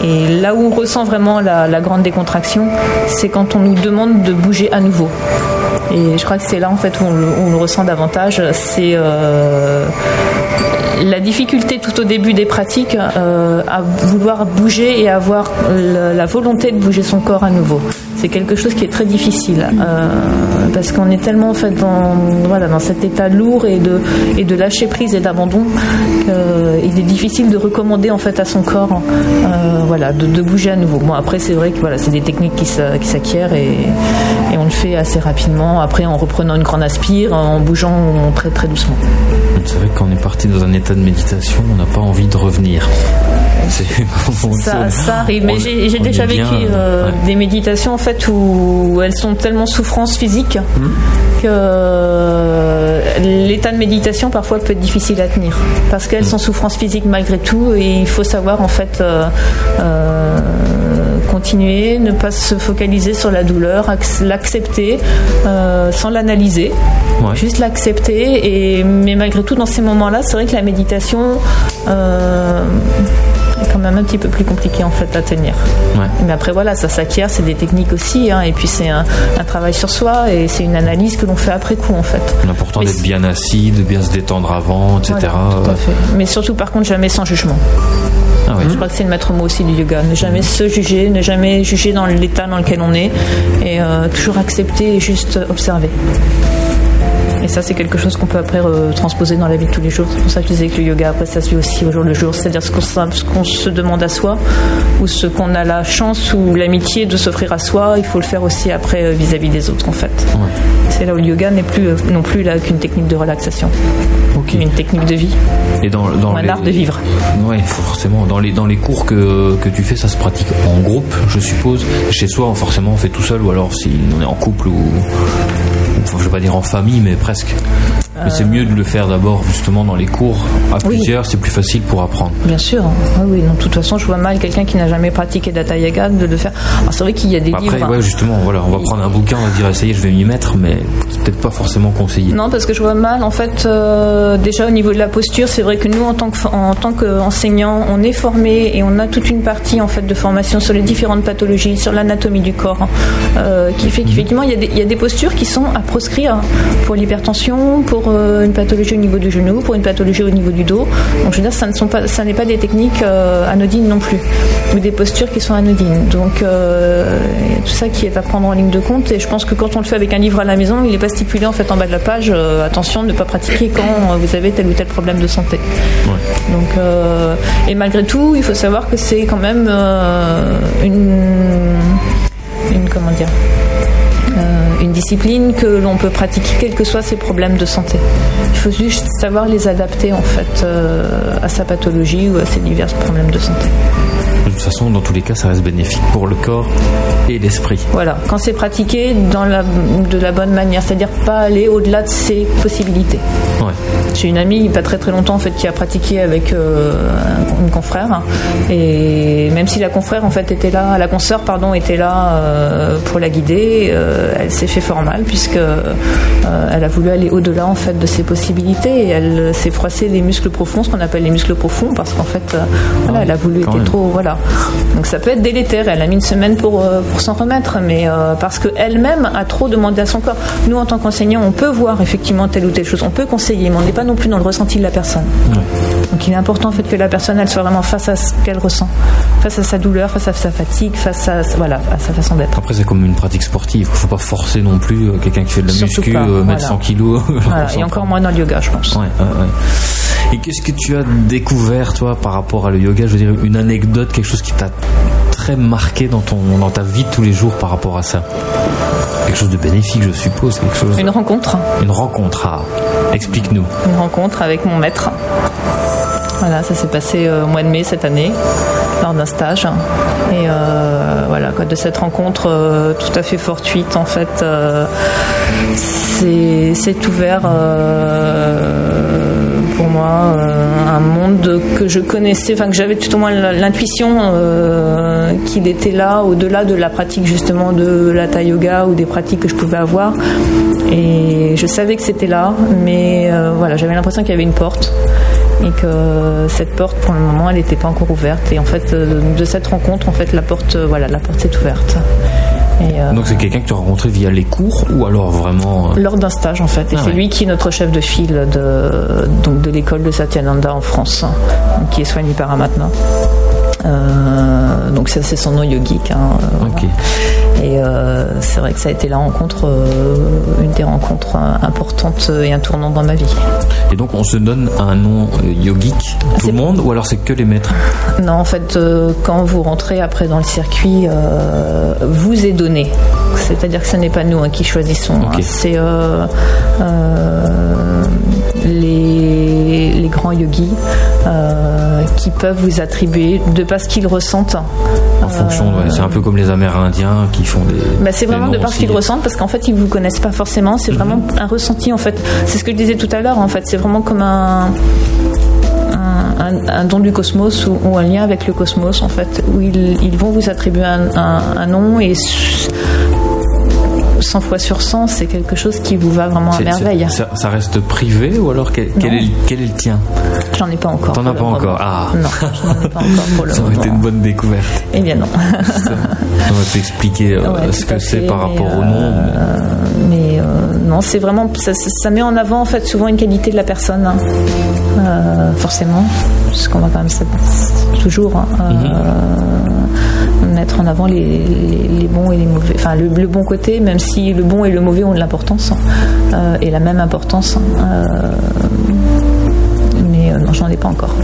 Et là où on ressent vraiment la, grande décontraction, c'est quand on nous demande de bouger à nouveau. Et je crois que c'est là en fait où on le, ressent davantage. C'est euh, la difficulté tout au début des pratiques à vouloir bouger et avoir la volonté de bouger son corps à nouveau. C'est quelque chose qui est très difficile euh, parce qu'on est tellement en fait dans, voilà, dans cet état lourd et de, et de lâcher prise et d'abandon qu'il est difficile de recommander en fait à son corps euh, voilà, de, bouger à nouveau. Bon après c'est vrai que voilà, c'est des techniques qui s'a- qui s'acquièrent et, et on le fait assez rapidement. Après en reprenant une grande aspire, en bougeant très très doucement. C'est vrai que quand on est parti dans un état de méditation, on n'a pas envie de revenir. Ça, ça arrive, mais j'ai déjà vécu euh, ouais. des méditations en fait où elles sont tellement souffrance physique Hmm. que euh, l'état de méditation parfois peut être difficile à tenir parce Hmm. qu'elles sont souffrance physique malgré tout et il faut savoir en fait euh, continuer, ne pas se focaliser sur la douleur, ac- l'accepter euh, sans l'analyser, Ouais. juste l'accepter et mais malgré tout dans ces moments-là, c'est vrai que la méditation euh, est quand même un petit peu plus compliqué en fait à tenir. Ouais. Mais après voilà, ça s'acquiert, c'est des techniques aussi, hein, et puis c'est un, un travail sur soi et c'est une analyse que l'on fait après coup en fait. L'important d'être bien assis, de bien se détendre avant, etc. Voilà, tout à fait. Mais surtout par contre jamais sans jugement. Ah. Je crois que c'est le maître mot aussi du yoga. Ne jamais se juger, ne jamais juger dans l'état dans lequel on est et euh, toujours accepter et juste observer. Et ça, c'est quelque chose qu'on peut après transposer dans la vie de tous les jours. C'est pour ça que je disais que le yoga, après, ça se vit aussi au jour le jour. C'est-à-dire ce qu'on qu'on se demande à soi ou ce qu'on a la chance ou l'amitié de s'offrir à soi, il faut le faire aussi après euh, vis-à-vis des autres, en fait. Ouais. C'est là où le yoga n'est plus euh, non plus là qu'une technique de relaxation, Ok. mais une technique de vie, Et dans, un les- art de vivre. Ouais, forcément. Dans les, dans les cours que, que tu fais, ça se pratique en groupe, je suppose. Chez soi, forcément, on fait tout seul, ou alors si on est en couple, ou. Je vais pas dire en famille, mais presque. Mais c'est mieux de le faire d'abord, justement, dans les cours. À Oui. plusieurs, c'est plus facile pour apprendre. Bien sûr, oui, oui. Non, de toute façon, je vois mal quelqu'un qui n'a jamais pratiqué Data Yoga de le faire. Alors, c'est vrai qu'il y a des Après, livres. ouais, justement, voilà, on va prendre un bouquin, on va dire, essayez, je vais m'y mettre, mais c'est peut-être pas forcément conseillé. Non, parce que je vois mal. En fait, euh, déjà au niveau de la posture, c'est vrai que nous, en tant que en tant qu'enseignants, on est formés et on a toute une partie en fait de formation sur les différentes pathologies, sur l'anatomie du corps, euh, qui fait qu'effectivement, il y, a des, il y a des postures qui sont à proscrire pour l'hypertension, pour euh, une pathologie au niveau du genou, pour une pathologie au niveau du dos. Donc je veux dire, ça ne sont pas, ça n'est pas des techniques euh, anodines non plus, ou des postures qui sont anodines. Donc euh, il y a tout ça qui est à prendre en ligne de compte. Et je pense que quand on le fait avec un livre à la maison, il n'est pas stipulé en fait en bas de la page. euh, attention, ne pas pratiquer quand vous avez tel ou tel problème de santé. Donc, euh, et malgré tout, il faut savoir que c'est quand même une euh, une discipline que l'on peut pratiquer quels que soient ses problèmes de santé. Il faut juste savoir les adapter en fait euh, à sa pathologie ou à ses divers problèmes de santé. De toute façon, dans tous les cas, ça reste bénéfique pour le corps et l'esprit. Voilà, quand c'est pratiqué dans la, de la bonne manière, c'est-à-dire pas aller au-delà de ses possibilités. Ouais. J'ai une amie, pas très très longtemps en fait, qui a pratiqué avec euh, un- une confrère, et même si la confrère en fait était là, la consoeur pardon était là euh, pour la guider, euh, elle s'est fait fort mal puisque elle a voulu aller au-delà en fait de ses possibilités et elle s'est froissé les muscles profonds, ce qu'on appelle les muscles profonds, parce qu'en fait, voilà, elle a voulu être trop, voilà. Donc ça peut être délétère. Elle a mis une semaine pour euh, pour s'en remettre, mais euh, parce que elle-même a trop demandé à son corps. Nous, en tant qu'enseignants, on peut voir effectivement telle ou telle chose, on peut conseiller, mais on n'est pas non plus dans le ressenti de la personne. Donc il est important en fait que la personne elle soit vraiment face à ce qu'elle ressent, face à sa douleur, face à sa fatigue, face à voilà à sa façon d'être. Après, c'est comme une pratique sportive. Faut pas forcer non plus euh, quelqu'un qui fait de la Surtout muscu, pas, euh, mettre voilà. 100 kilos. Voilà, et encore moins dans le yoga, je pense. Ouais, ouais, ouais. Et qu'est-ce que tu as découvert, toi, par rapport à le yoga? Je veux dire, une anecdote, quelque chose qui t'a très marqué dans, ton, dans ta vie de tous les jours par rapport à ça? Quelque chose de bénéfique, je suppose. Quelque chose... Une rencontre, Une rencontre. Ah, explique-nous. une rencontre avec mon maître. Voilà, ça s'est passé euh, au mois de mai cette année, lors d'un stage. Et euh, voilà, quoi, de cette rencontre euh, tout à fait fortuite, en fait, euh, c'est c'est ouvert moi euh, un monde que je connaissais, enfin que j'avais tout au moins l'intuition euh, qu'il était là, au-delà de la pratique justement de l'hatha yoga ou des pratiques que je pouvais avoir. Et je savais que c'était là, mais euh, voilà, j'avais l'impression qu'il y avait une porte et que cette porte pour le moment elle n'était pas encore ouverte et en fait de cette rencontre en fait la porte voilà la porte s'est ouverte et, euh, Donc, c'est quelqu'un que tu as rencontré via les cours ou alors vraiment. euh, lors d'un stage en fait et Ah c'est ouais. lui qui est notre chef de file de donc de l'école de Satyananda en France donc, qui est soigné par Amatna Euh, donc ça c'est son nom yogique hein. Et euh, c'est vrai que ça a été la rencontre euh, une des rencontres euh, importantes et un tournant dans ma vie Et donc, on se donne un nom yogique, tout le monde, ou alors c'est que les maîtres? Non, en fait, quand vous rentrez après dans le circuit, vous est donné. C'est-à-dire que ce n'est pas nous hein, qui choisissons. Hein. C'est les grands yogis euh, qui peuvent vous attribuer, de pas ce qu'ils ressentent. En fonction, ouais, c'est un peu comme les Amérindiens qui font des. Bah, c'est vraiment de par ce aussi. qu'ils ressentent parce qu'en fait ils vous connaissent pas forcément c'est vraiment un ressenti en fait c'est ce que je disais tout à l'heure en fait c'est vraiment comme un un, un- un don du cosmos ou, ou un lien avec le cosmos en fait où ils, ils vont vous attribuer un, un- un nom et 100 fois sur 100 c'est quelque chose qui vous va vraiment à merveille Ça, ça reste privé ou alors quel, quel est, le- quel est le tien? J'en ai pas encore T'en as pas moment. encore, ah. non j'en ai pas encore pour le Ça aurait été une bonne découverte. eh bien non On va t'expliquer euh, Ouais, ce que c'est par rapport au euh, nom. mais- mais euh, non, c'est vraiment ça, met en avant en fait souvent une qualité de la personne, hein. Euh, forcément, parce qu'on va quand même toujours hein, euh, mettre en avant les, bons et les mauvais, enfin le, le bon côté, même si le bon et le mauvais ont de l'importance hein, euh, et la même importance. hein, euh, mais euh, non, j'en ai pas encore.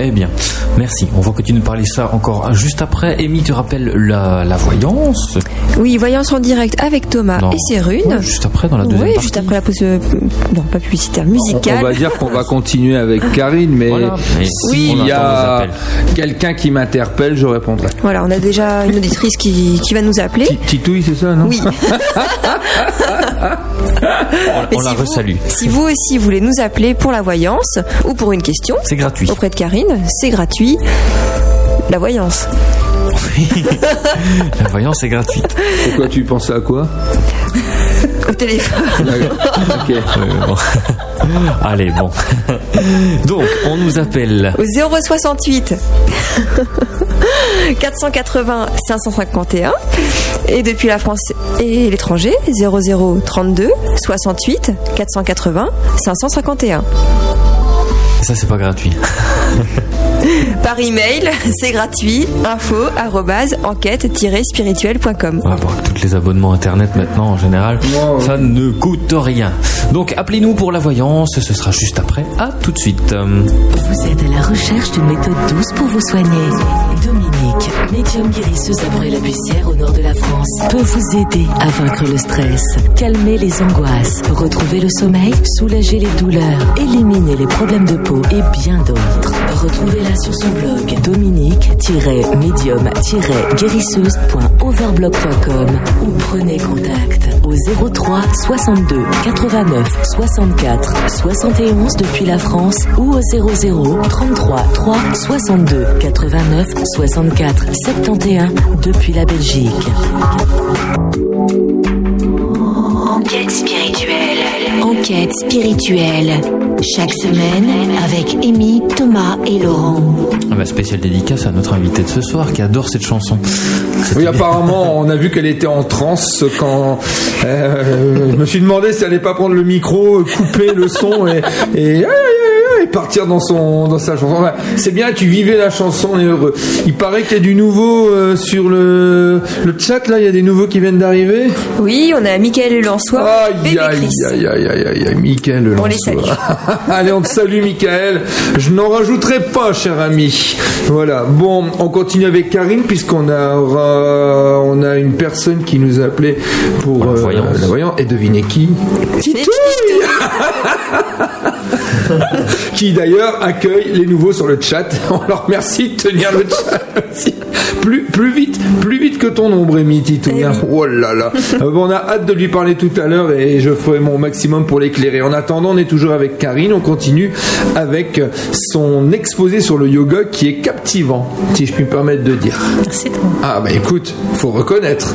Eh bien, merci. On va continuer de parler ça encore juste après. Amy, tu rappelles la, la voyance? Oui, voyance en direct avec Thomas Non. et ses runes. Ouais, juste après, dans la deuxième Oui, partie. juste après la pause. euh, non, pas publicitaire, musicale. on va dire qu'on va continuer avec Karine, mais Voilà. S'il y a quelqu'un qui m'interpelle, je répondrai. Voilà, on a déjà une auditrice qui, qui va nous appeler. Ti- Titouille, c'est ça, non? Oui. On la si vous-. Si vous aussi voulez nous appeler pour la voyance ou pour une question C'est gratuit. auprès de Karine, c'est gratuit. La voyance. La voyance est gratuite. Pourquoi tu pensais à quoi? Au téléphone. Ok. Euh, bon. Allez, bon. Donc, on nous appelle. Au 068 480 551 et depuis la France et l'étranger 0032 68 480 551. Ça, c'est pas gratuit. Par email, c'est gratuit, info arrobase enquête-spirituelle.com. Avec tous les abonnements internet maintenant, en général, ça ne coûte rien. Donc, appelez-nous pour la voyance, ce sera juste après. À tout de suite. Vous êtes à la recherche d'une méthode douce pour vous soigner. Médium guérisseuse à Bray-la-Bussière au nord de la France, peut vous aider à vaincre le stress, calmer les angoisses, retrouver le sommeil, soulager les douleurs, éliminer les problèmes de peau et bien d'autres. Retrouvez-la sur son blog dominique-médium-guérisseuse.overblog.com ou prenez contact au 03 62 89 64 71 depuis la France ou au 00 33 3 62 89 64 71 depuis la Belgique. Enquête spirituelle. Enquête spirituelle. Chaque semaine avec Amy, Thomas et Laurent. ah bah, spéciale dédicace à notre invité de ce soir qui adore cette chanson. Oui, apparemment, on a vu qu'elle était en transe quand euh, je me suis demandé si elle allait pas prendre le micro, couper le son et, et, et partir dans son dans sa chanson. Enfin, c'est bien, tu vivais la chanson, on est heureux. Il paraît qu'il y a du nouveau euh, sur le le chat là, il y a des nouveaux qui viennent d'arriver. Oui, on a Michael Lançois, Aïe aïe aïe aïe aïe aïe aïe, Michael On les Lançois. salue. Allez, on te salue, Michael. Je n'en rajouterai pas, cher ami. Voilà. Bon, on continue avec Karine, puisqu'on a, on a une personne qui nous a appelé pour Pour la euh, voyance. la voyance. Et devinez qui? Titouille Qui d'ailleurs accueille les nouveaux sur le chat. On leur remercie de tenir le chat aussi. Plus, plus vite, plus vite que ton ombre, Rémi Titouille. hein. Oh là là. Euh, bon, on a hâte de lui parler tout à l'heure et je ferai mon maximum pour l'éclairer. En attendant, on est toujours avec Karine. On continue avec son exposé sur le yoga qui est captivant, si je puis me permettre de dire. Merci toi. Ah bah écoute, faut reconnaître.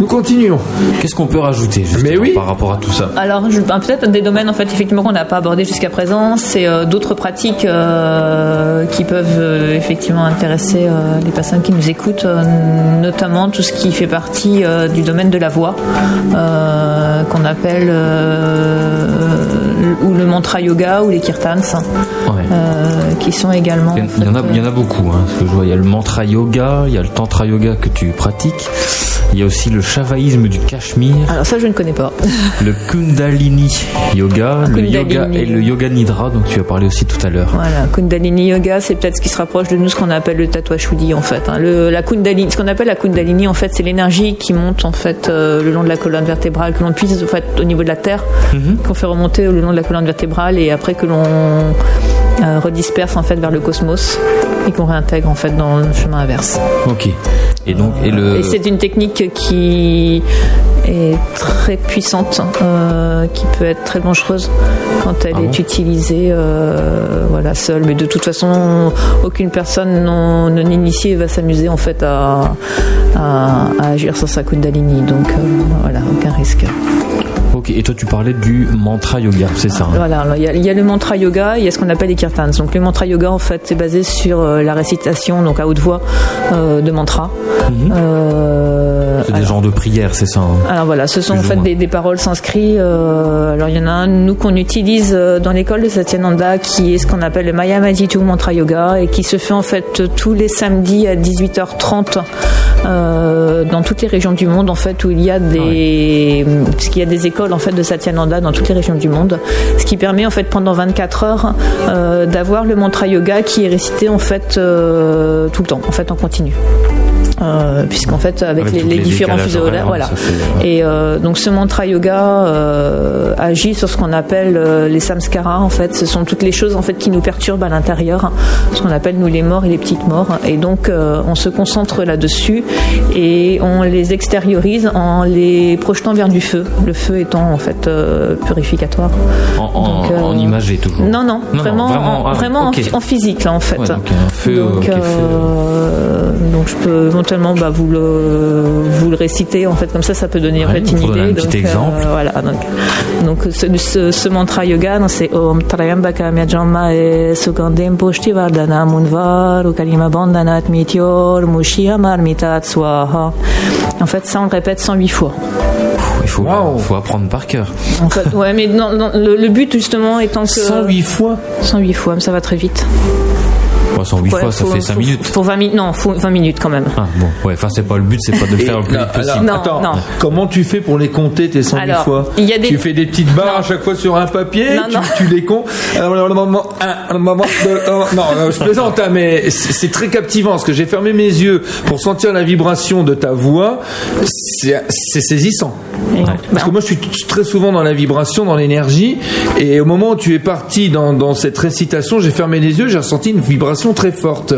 Nous continuons. Qu'est-ce qu'on peut rajouter justement, Mais oui. par rapport à tout ça? Alors, je- ben, peut-être des domaines en fait effectivement qu'on n'a pas abordé jusqu'à présent, c'est euh, d'autres pratiques euh, qui peuvent euh, effectivement intéresser euh, les personnes qui nous écoutent, euh, notamment tout ce qui fait partie euh, du domaine de la voix, euh, qu'on appelle euh, ou le mantra yoga ou les kirtans, Ouais. euh, qui sont également. Il y, en- il y en a, il y en a beaucoup. Hein, parce que je vois, il y a le mantra yoga, il y a le tantra yoga que tu pratiques. Il y a aussi le shavaïsme du Cachemire, Alors ça, je ne connais pas. le kundalini yoga, le yoga et le yoga nidra dont tu as parlé aussi tout à l'heure. Voilà, Kundalini Yoga, c'est peut-être ce qui se rapproche de nous, ce qu'on appelle le tatouage hoodie en fait. hein. Le, la Kundalini, ce qu'on appelle la Kundalini, en fait, c'est l'énergie qui monte en fait euh, le long de la colonne vertébrale, que l'on puise en fait au niveau de la terre, qu'on fait remonter le long de la colonne vertébrale et après que l'on euh, redisperse en fait vers le cosmos et qu'on réintègre en fait dans le chemin inverse. Ok. Et donc, et le. Et c'est une technique qui est très puissante, euh, qui peut être très dangereuse quand elle Ah bon est utilisée euh, voilà, seule. Mais de toute façon, aucune personne non, non initiée va s'amuser en fait à, à, à agir sur sa kundalini. Donc euh, voilà, aucun risque. Et toi, tu parlais du mantra yoga, c'est ça hein Voilà, il y, a, il y a le mantra yoga, il y a ce qu'on appelle les kirtans. Donc le mantra yoga, en fait, c'est basé sur euh, la récitation, donc à haute voix, euh, de mantras. Euh, C'est des genres de prières, c'est ça hein alors voilà, ce sont en Plus fait des, des paroles sanscrites. euh, alors il y en a un, nous, qu'on utilise dans l'école de Satyananda, qui est ce qu'on appelle le Maya Madhitu Mantra Yoga, et qui se fait en fait tous les samedis à 18h30 euh, dans toutes les régions du monde, en fait, où il y a des, puisqu'il y a des écoles en fait de Satyananda dans toutes les régions du monde, ce qui permet en fait pendant 24 heures euh, d'avoir le mantra yoga qui est récité en fait euh, tout le temps, en fait en continu. Euh, puisqu'en fait avec, Avec les, tous les les différents fuseaux horaires, voilà. fait, ouais. Et euh, donc ce mantra yoga euh, agit sur ce qu'on appelle euh, les samskaras. En fait, ce sont toutes les choses en fait qui nous perturbent à l'intérieur, ce qu'on appelle nous les morts et les petites morts. Et donc euh, on se concentre là-dessus et on les extériorise en les projetant vers du feu. Le feu étant en fait euh, purificatoire. En, Donc, euh, en imagé toujours. Non, non, vraiment, en, ah, vraiment en physique là en fait. Ouais, donc un feu, donc, ok, feu. euh, donc je peux éventuellement bah, vous le vous le récitez en fait comme ça ça peut donner en Ouais, fait une idée. un petit donc, exemple. voilà donc donc ce, ce, ce mantra yoga donc, c'est Om Trayambaka Myajama e Munvar Bandhanat Mityor Swaha. En fait ça on le répète 108 fois. Il faut, Wow. faut apprendre par cœur. En fait, ouais, mais non, non, le, le but justement étant que 108 fois 108 fois, mais ça va très vite. Bon, 108 Ouais, fois, ça faut- fait 5 faut- minutes. Faut 20 minutes, non, faut 20 minutes quand même. Ah, bon, ouais, enfin, c'est pas le but, c'est pas de le faire le plus vite possible. Non, attends, non. comment tu fais pour les compter tes 108 Alors, fois il y a des- Tu fais des petites barres à chaque fois sur un papier, Non, tu, non. tu les comptes. Alors, le moment un, le moment deux, oh, non, non, je plaisante, hein, mais c'est très captivant parce que j'ai fermé mes yeux pour sentir la vibration de ta voix. C'est saisissant. Parce bah, que moi, je suis très souvent dans la vibration, dans l'énergie, et au moment où tu es parti dans, dans cette récitation, j'ai fermé les yeux, j'ai ressenti une vibration très forte.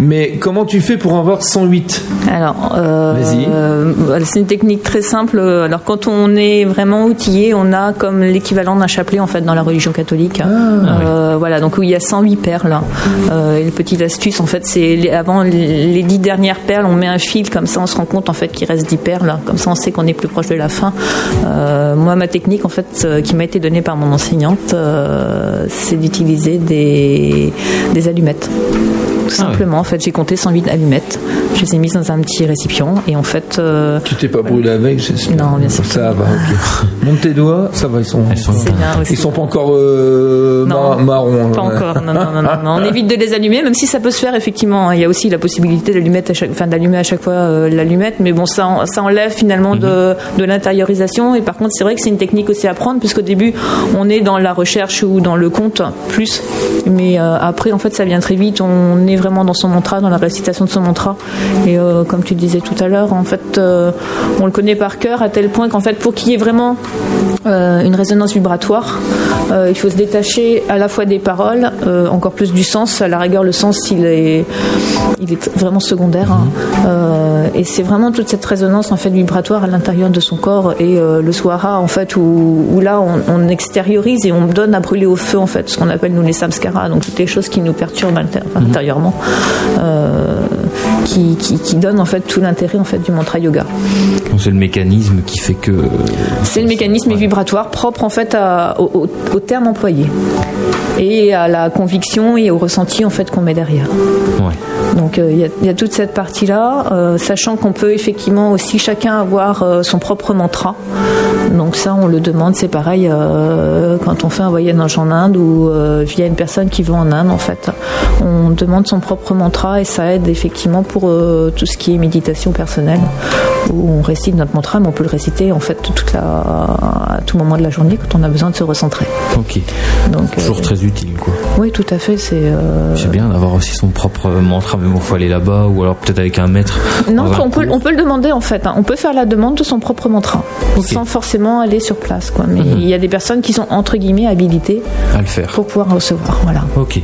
Mais comment tu fais pour en avoir 108 Alors, euh, euh, c'est une technique très simple. Alors, quand on est vraiment outillé, on a comme l'équivalent d'un chapelet en fait dans la religion catholique. Euh, Voilà, donc où il y a 108 perles. Euh, et le petite astuce, en fait, c'est avant les 10 dernières perles, on met un fil comme ça, on se rend compte en fait qu'il reste 10 perles. Comme ça, on sait qu'on est plus proche de la fin. Moi, ma technique, en fait, qui m'a été donnée par mon enseignante, c'est d'utiliser des, des allumettes. Tout Ah ouais. simplement, en fait, j'ai compté 108 allumettes. Je les ai mises dans un petit récipient et en fait, euh, Tu t'es pas brûlé avec, j'espère. Non, bien sûr. Ça va, ok. Monte tes doigts, ça va, ils sont. Elles sont- bien aussi. Ils sont pas encore euh, Non, mar- marrons. Pas ouais. encore. Non, non, non, non, non. On évite de les allumer, même si ça peut se faire effectivement. Il y a aussi la possibilité d'allumer à chaque, enfin d'allumer à chaque fois euh, l'allumette, mais bon, ça, en- ça enlève finalement de, de l'intériorisation. Et par contre, c'est vrai que c'est une technique aussi à prendre, puisqu'au début, on est dans la recherche ou dans le compte plus, mais euh, après, en fait, ça vient très vite. On est vraiment dans son mantra, dans la récitation de son mantra. Et euh, comme tu disais tout à l'heure, en fait, euh, on le connaît par cœur à tel point qu'en fait, pour qu'il y ait vraiment euh, une résonance vibratoire. Il faut se détacher à la fois des paroles, encore plus du sens. À la rigueur, le sens, il est, il est vraiment secondaire. hein. Et c'est vraiment toute cette résonance en fait vibratoire à l'intérieur de son corps et le swara en fait où, où là on, on extériorise et on donne à brûler au feu en fait ce qu'on appelle nous les samskaras, donc toutes les choses qui nous perturbent inter- intérieurement, euh, qui, qui, qui donnent en fait tout l'intérêt en fait du mantra yoga. C'est le mécanisme qui fait que. C'est le mécanisme vibratoire propre en fait à- au, au- au terme employé et à la conviction et au ressenti en fait qu'on met derrière. Ouais. Donc euh, il y, a- il y a toute cette partie-là, euh, sachant qu'on peut effectivement aussi chacun avoir euh, son propre mantra. Donc ça, on le demande, c'est pareil euh, quand on fait un voyage en Inde ou euh, via une personne qui va en Inde, en fait, on demande son propre mantra et ça aide effectivement pour euh, tout ce qui est méditation personnelle, où on récite notre mantra, mais on peut le réciter en fait toute la, à tout moment de la journée quand on a besoin de se recentrer. Ok. Donc euh, Toujours très utile, quoi. oui, tout à fait, c'est euh, bien d'avoir aussi son propre mantra, même il faut aller là-bas, ou alors peut-être avec un maître. Non, on peut, on peut le demander en fait. hein. On peut faire la demande de son propre mantra, sans forcément aller sur place. Quoi. Mais Mhm. il y a des personnes qui sont entre guillemets habilitées à le faire. pour pouvoir recevoir. Voilà. Ok.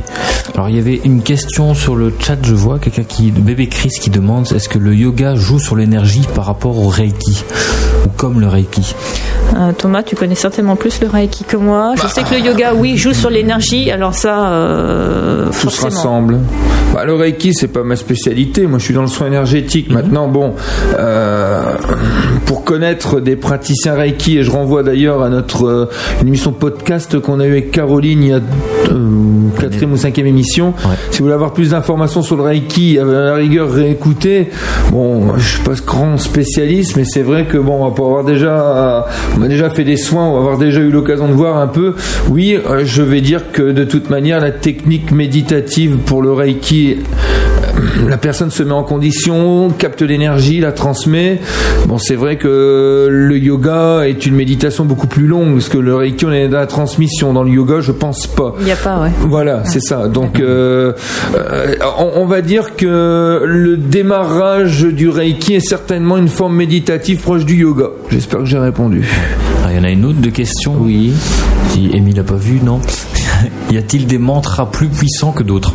Alors il y avait une question sur le chat, je vois quelqu'un qui, bébé Chris, qui demande est-ce que le yoga joue sur l'énergie par rapport au Reiki ou comme le Reiki Euh, Thomas, tu connais certainement plus le Reiki que moi. Je sais que le yoga, oui, joue sur l'énergie. Alors ça, euh, Tout se rassemble. Bah, le Reiki, c'est pas ma spécialité. Moi, je suis dans le soin énergétique. Maintenant, bon, euh, pour connaître des praticiens Reiki, et je renvoie d'ailleurs à notre euh, une émission podcast qu'on a eu avec Caroline il y a euh, quatrième ou cinquième émission. Ouais. Si vous voulez avoir plus d'informations sur le Reiki, à la rigueur, réécoutez. Bon, je suis pas ce grand spécialiste, mais c'est vrai que bon, pour avoir déjà, on a déjà fait des soins, on va avoir déjà eu l'occasion de voir un peu. Oui, je vais dire que de toute manière, la technique méditative pour le Reiki, la personne se met en condition, capte l'énergie, la transmet. Bon, c'est vrai que le yoga est une méditation beaucoup plus longue, parce que le Reiki, on est dans la transmission. Dans le yoga, je pense pas. Il n'y a pas, ouais. Voilà, c'est ça. Donc, euh, euh, on, on va dire que le démarrage du Reiki est certainement une forme méditative proche du yoga. J'espère que j'ai répondu. Alors, Il y en a une autre de question. Oui. Si Émile n'a pas vu, non? Y a-t-il des mantras plus puissants que d'autres?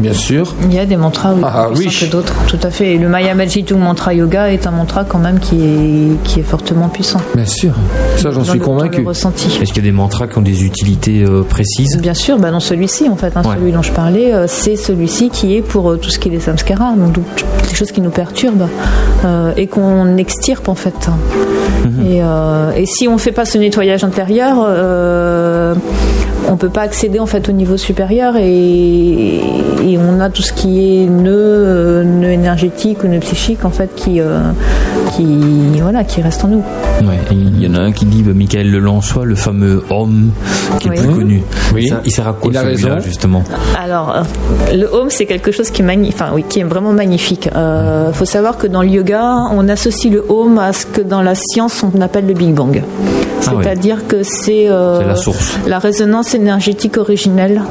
Bien sûr. Il y a des mantras oui, Ah, plus oui. puissants que d'autres, tout à fait. Et le Maya Majitu Mantra Yoga est un mantra quand même qui est, qui est fortement puissant. Bien sûr. Ça, j'en suis convaincu. Est-ce qu'il y a des mantras qui ont des utilités euh, précises? Bien sûr, bah dans celui-ci en fait, hein, Ouais. celui dont je parlais, euh, c'est celui-ci qui est pour euh, tout ce qui est des samskaras, donc tout- toutes les choses qui nous perturbent euh, et qu'on extirpe en fait. Et, euh, et si on fait pas ce nettoyage intérieur, euh, on peut pas accéder en fait au niveau supérieur et, et on a tout ce qui est nœud, euh, nœud énergétique ou nœud psychique en fait qui, euh, qui voilà qui reste en nous. Ouais, il y en a un qui dit, bah, Michael Lelançois, le fameux homme qui est Oui. le plus connu. Oui. Ça, il sert à quoi Il a raison. justement? Alors, euh, le home, c'est quelque chose qui est, magni- enfin, oui, qui est vraiment magnifique. Il faut savoir que dans le yoga, on associe le home à ce que dans la science, on appelle le Big Bang. Ah oui. C'est-à-dire que c'est euh, C'est la source. la résonance énergétique originelle.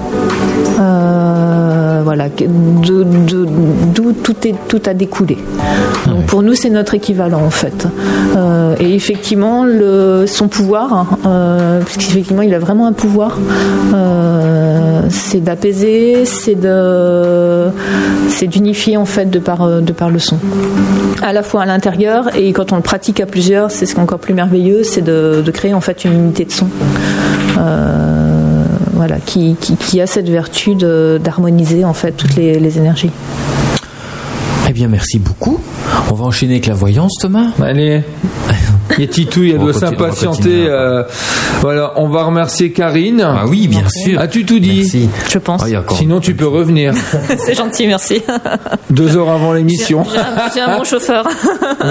Euh, voilà, que- de- de- d'où tout, est, tout a découlé. Donc pour nous, c'est notre équivalent en fait. Euh, et effectivement, le, son pouvoir, euh, puisqu'effectivement, il a vraiment un pouvoir, euh, c'est d'apaiser, c'est de, c'est d'unifier en fait de par, de par le son. À la fois à l'intérieur et quand on le pratique à plusieurs, c'est ce qui est encore plus merveilleux, c'est de, de créer en fait une unité de son. Euh, voilà, qui, qui, qui a cette vertu d'harmoniser en fait toutes les, les énergies. Eh bien, merci beaucoup. On va enchaîner avec la voyance, Thomas. Allez. A Titouille, elle doit s'impatienter. euh, voilà, on va remercier Karine. Ah oui, bien sûr. As-tu tout dit Merci. Je pense. Ah, Sinon, tu peux revenir C'est gentil, merci. deux heures avant l'émission. J'ai un, j'ai un bon chauffeur.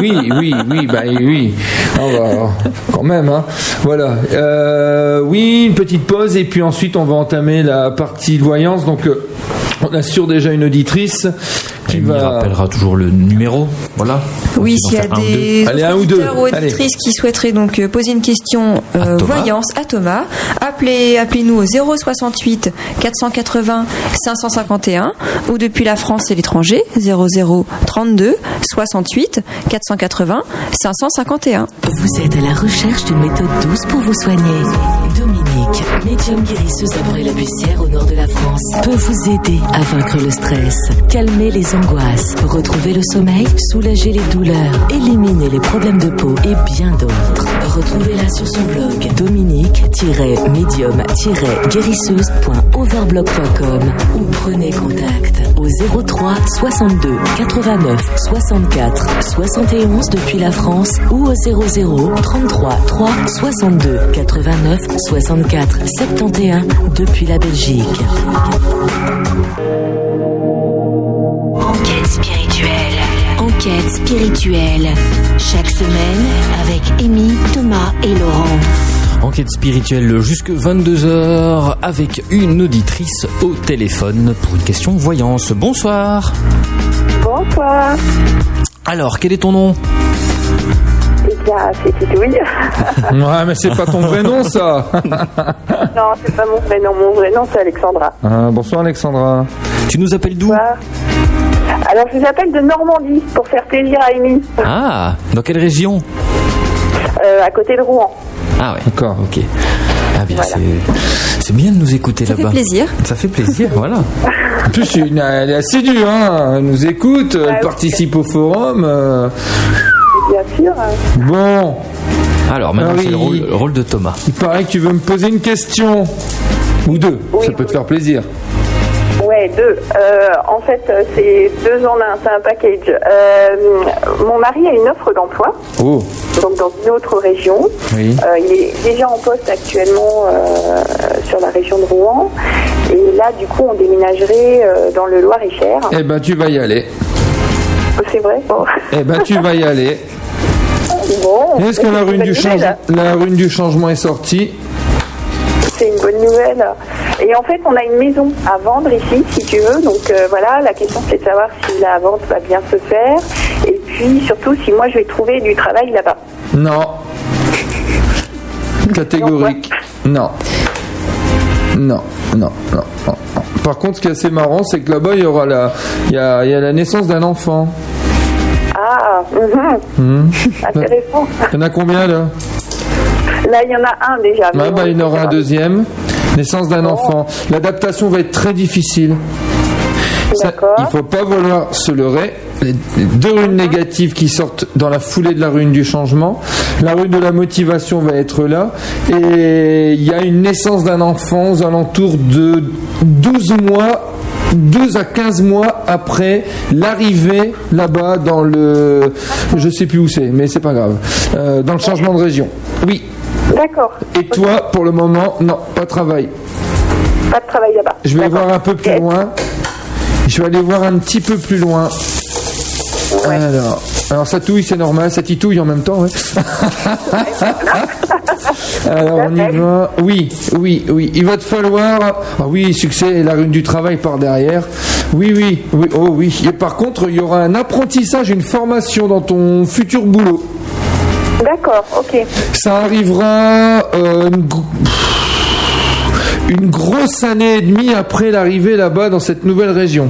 Oui, oui, oui, bah oui. On va- quand même, hein. Voilà. Euh, oui, une petite pause et puis ensuite on va entamer la partie de voyance. Donc, euh, on assure déjà une auditrice qui Amy va. rappellera toujours le numéro. Voilà. Oui, s'il y a ou des Allez, un ou auditeurs deux. ou auditrices qui souhaiteraient donc euh, poser une question euh, À voyance à Thomas, appelez, appelez-nous au 068 480 551 ou depuis la France et l'étranger 00 32 68 480 551. Vous êtes à la recherche d'une méthode douce pour vous soigner. Dominique, médium guérisseuse après la bussière au nord de la France, peut vous aider à vaincre le stress, calmer les angoisses, retrouver le sommeil, soulager les douleurs, éliminer les problèmes de peau et bien d'autres. Retrouvez-la sur son blog dominique-médium-guérisseuse.overblog.com ou prenez contact au 03 62 89 64 71 depuis la France ou au 00 33 3 62 89 64 71 depuis la Belgique. Enquête spirituelle. Enquête spirituelle. Chaque semaine avec Amy, Thomas et Laurent. Enquête spirituelle jusque 22h avec une auditrice au téléphone pour une question voyance. Bonsoir. Bonsoir. Alors, quel est ton nom? C'est Titouille. Ouais, mais c'est pas ton vrai nom, ça. non, c'est pas mon vrai nom. Mon vrai nom, c'est Alexandra. Ah, bonsoir, Alexandra. Tu nous appelles d'où. Alors, je vous appelle de Normandie pour faire plaisir à Amy, Ah, dans quelle région euh, à côté de Rouen. Ah ouais. D'accord. Ok. Ah bien, Voilà. c'est c'est bien de nous écouter Ça fait là-bas. plaisir. Ça fait plaisir, voilà. En plus, elle est assidue, hein. Elle nous écoute, elle participe au forum. euh, Bien sûr. euh, Bon, Alors maintenant, Ah oui. c'est le rôle, le rôle de Thomas. il paraît que tu veux me poser une question. Ou deux, Oui, ça peut te faire plaisir. Ouais, deux. Euh, en fait, c'est deux en un, c'est un package. Euh, mon mari a une offre d'emploi, Oh, donc dans une autre région. oui. Euh, il est déjà en poste actuellement euh, sur la région de Rouen. Et là, du coup, on déménagerait euh, dans le Loir-et-Cher. Eh ben, tu vas y aller. C'est vrai Bon. Eh ben, tu vas y aller. Bon, Est-ce que rune, du change... la rune du changement est sortie? C'est une bonne nouvelle. Et en fait, on a une maison à vendre ici, si tu veux. Donc euh, voilà, la question c'est de savoir si la vente va bien se faire. Et puis surtout, si moi je vais trouver du travail là-bas. Non. Catégorique. Non. Non, non, non, non. non. Par contre, ce qui est assez marrant, c'est que là-bas, il y aura la, il y a, il y a la naissance d'un enfant. Ah, mhm. Hmm. intéressant. Il y en a combien là? Là, il y en a un déjà. Ah bah, il y en aura un deuxième. Naissance d'un Oh. enfant. L'adaptation va être très difficile. Ça, D'accord. il faut pas vouloir se leurrer. Deux runes négatives qui sortent dans la foulée de la rune du changement. La rune de la motivation va être là. Et il y a une naissance d'un enfant aux alentours de 12 mois. 12 à 15 mois après l'arrivée là-bas dans le... Je sais plus où c'est, mais c'est pas grave. Euh, dans le changement de région. Oui. D'accord. Et toi, pour le moment, non, pas de travail. Pas de travail là-bas. Je vais voir un peu plus loin. Je vais aller voir un petit peu plus loin. Alors, alors ça touille, c'est normal, ça titouille en même temps. ouais. alors on y va. Oui, oui, oui. Il va te falloir. Ah oui, succès et la rune du travail par derrière. Oui, oui, oui. Oh oui. Et par contre, il y aura un apprentissage, une formation dans ton futur boulot. D'accord, ok. Ça arrivera euh, une, gro- une grosse année et demie après l'arrivée là-bas dans cette nouvelle région.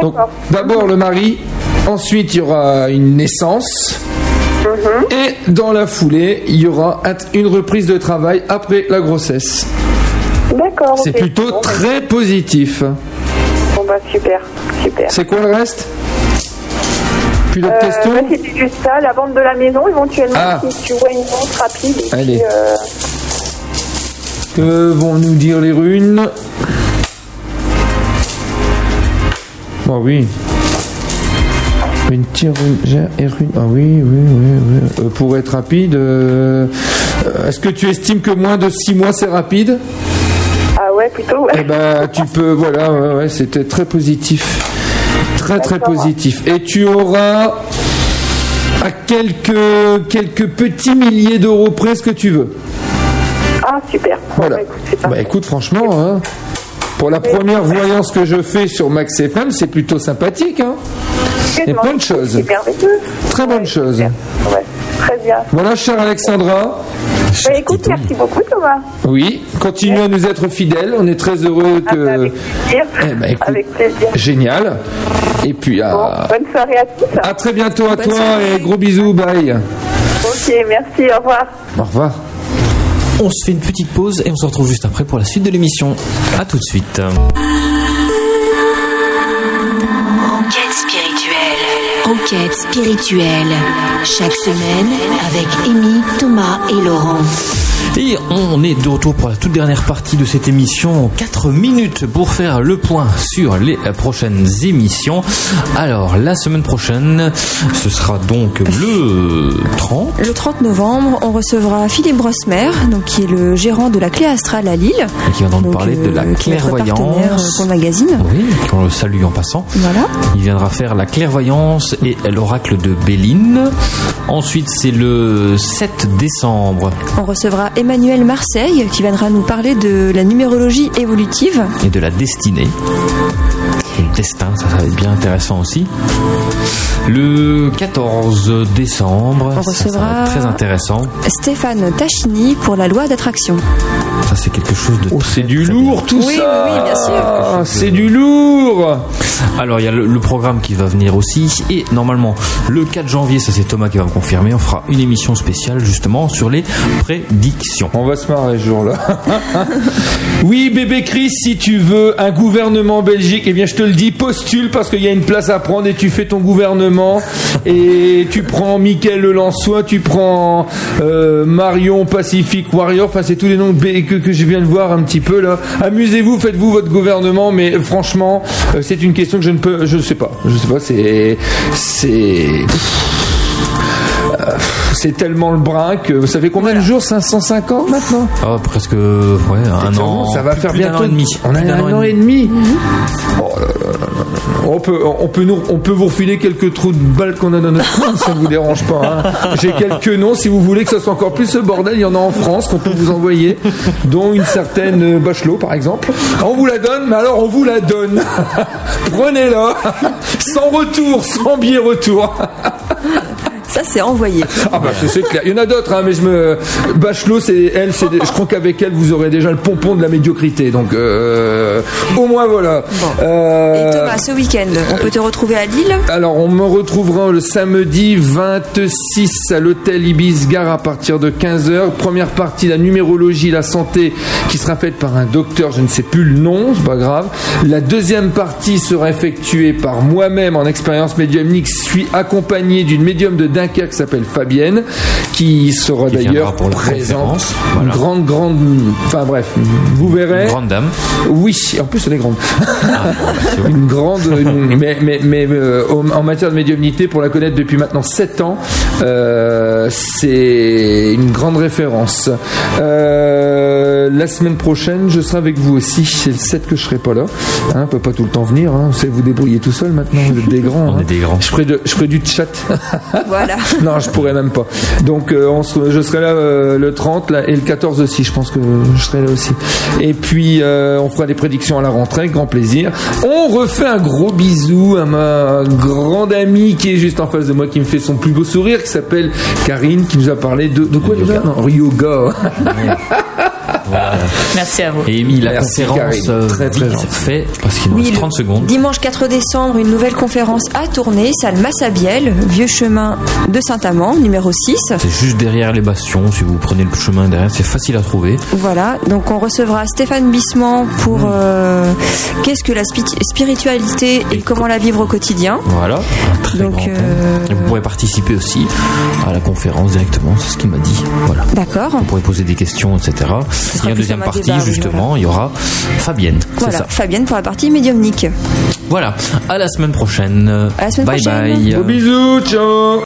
Donc d'abord le mari, ensuite il y aura une naissance. Et dans la foulée, il y aura un- une reprise de travail après la grossesse. D'accord. C'est plutôt Bon, bah, très positif. Bon, bah, super, super. C'est quoi le reste? Plus d'autres Euh, questions? bah, C'était juste ça, la vente de la maison, éventuellement, Ah. si tu vois une vente rapide. Allez. Puis, euh, Que vont nous dire les runes Bon oui. Une tire et rune. Ah oui, oui, oui, oui. Euh, pour être rapide, euh, est-ce que tu estimes que moins de 6 mois c'est rapide? Ah ouais, plutôt, ouais. Eh ben, tu peux, voilà, ouais, ouais, c'était très positif. Très, très positif. Et tu auras à quelques, quelques petits milliers d'euros près ce que tu veux. Voilà. bah, Bah écoute, franchement, hein, pour la première voyance que je fais sur Max FM, c'est plutôt sympathique. Hein. Et bonne chose. Très bonne chose. Ouais, très bien. Voilà, chère Alexandra. Bah, écoute, merci beaucoup, Thomas. Oui, continue à nous être fidèles. On est très heureux Ah, que. avec plaisir. Eh ben, écoute, avec plaisir. Génial. Et puis Bon, à, bonne soirée à tous. à très bientôt à toi et gros bisous, bye. Ok, merci, au revoir. Au revoir. On se fait une petite pause et on se retrouve juste après pour la suite de l'émission. À tout de suite. Enquête spirituelle. Enquête spirituelle. Chaque semaine avec Amy, Thomas et Laurent. Et on est de retour pour la toute dernière partie de cette émission. 4 minutes pour faire le point sur les prochaines émissions. Alors, la semaine prochaine, ce sera donc le 30. Le 30 novembre, on recevra Philippe Brosmer, donc qui est le gérant de la Clé Astrale à Lille. Et qui va donc Donc, parler de la euh, euh, clairvoyance. pour le magazine. Oui, qu'on le salue en passant. Voilà. Il viendra faire la clairvoyance et l'oracle de Béline. Ensuite, c'est le 7 décembre On recevra Emmanuel Marseille qui viendra nous parler de la numérologie évolutive. et de la destinée. Le destin, ça, ça va être bien intéressant aussi. Le 14 décembre, On recevra- très intéressant. Stéphane Tachini pour la loi d'attraction. Ça, c'est quelque chose de. Oh, c'est du lourd tout Oui, ça. oui, oui, bien sûr. Ah, c'est du lourd. Alors, il y a le, le programme qui va venir aussi. Et normalement, le 4 janvier, ça c'est Thomas qui va me confirmer, on fera une émission spéciale justement sur les prédictions. On va se marrer ce jour-là. oui, bébé Chris, si tu veux un gouvernement belgique, eh bien je te le dis, postule parce qu'il y a une place à prendre et tu fais ton gouvernement. Et tu prends Mickaël Le Lançois, tu prends euh, Marion Pacific Warrior, enfin c'est tous les noms que, que, que je viens de voir un petit peu là. Amusez-vous, faites-vous votre gouvernement, mais franchement, euh, c'est une question que je ne peux, je sais pas, je sais pas, c'est, c'est, c'est tellement le brin que ça fait combien de jours? 550 maintenant? Oh, presque ouais, un an. ça va plus- faire plus bientôt an et demi. On a un an et demi. Oh là là. On peut, vous refiler quelques trous de balles qu'on a dans notre coin, ça vous dérange pas. hein. J'ai quelques noms, si vous voulez que ça soit encore plus ce bordel, il y en a en France qu'on peut vous envoyer, dont une certaine Bachelot par exemple. On vous la donne, mais alors on vous la donne. Prenez-la, sans retour, sans billet retour. Ça, c'est envoyé. Ah bah c'est- clair. Il y en a d'autres, hein, mais je me Bachelot, c'est elle, c'est. Je crois qu'avec elle, vous aurez déjà le pompon de la médiocrité. Donc euh, au moins voilà. Bon. Euh, Et Thomas, ce week-end On peut te retrouver à Lille Alors, on me retrouvera le samedi 26 à l'hôtel Ibis Gare à partir de 15h. Première partie, la numérologie, la santé, qui sera faite par un docteur, je ne sais plus le nom, c'est pas grave. La deuxième partie sera effectuée par moi-même en expérience médiumnique. Je suis accompagné d'une médium de Dunkerque qui s'appelle Fabienne, qui sera d'ailleurs présente. Voilà. grande, grande. Enfin bref, vous verrez. Une grande dame. Oui, en plus elle est grande. Ah, bah, une grande, une- mais, mais, mais euh, en matière de médiumnité, pour la connaître depuis maintenant 7 ans, euh, c'est une grande référence. Euh, la semaine prochaine, je serai avec vous aussi. C'est le 7 que je serai pas là. Hein, on peut pas tout le temps venir. Hein. Vous savez vous débrouiller tout seul maintenant. Vous êtes des grands. On hein. est des grands. Je ferai, de- je ferai du chat. Voilà. non, je pourrais même pas. Donc, euh, on se- je serai là euh, le 30 là, et le 14 aussi. Je pense que je serai là aussi. Et puis, euh, on fera des prédictions à la rentrée, grand plaisir. On refait un gros bisou à ma grande amie qui est juste en face de moi, qui me fait son plus beau sourire, qui s'appelle Karine, qui nous a parlé de, de quoi déjà? Non, yoga. Voilà. Merci à vous. Et Amy, la Merci, conférence euh, Très, très vite fait, parce qu'il nous Oui, reste le 30 secondes. Dimanche 4 décembre, une nouvelle conférence à tourner, salle Massabielle, vieux chemin de Saint-Amand, numéro 6. C'est juste derrière les bastions. Si vous prenez le chemin derrière, c'est facile à trouver. Voilà, donc on recevra Stéphane Bissement pour Mmh. euh, qu'est-ce que la spi- spiritualité et comment la vivre au quotidien. Voilà, très Donc, grand euh, vous pourrez participer aussi à la conférence directement, c'est ce qu'il m'a dit. Voilà. D'accord. Vous pourrez poser des questions, etc. sera Et en plus deuxième partie, débat, oui, justement, il y aura Fabienne. Voilà, ça. Fabienne pour la partie médiumnique. Voilà. À la semaine prochaine. À la semaine bye prochaine. bye. Gros bisous, ciao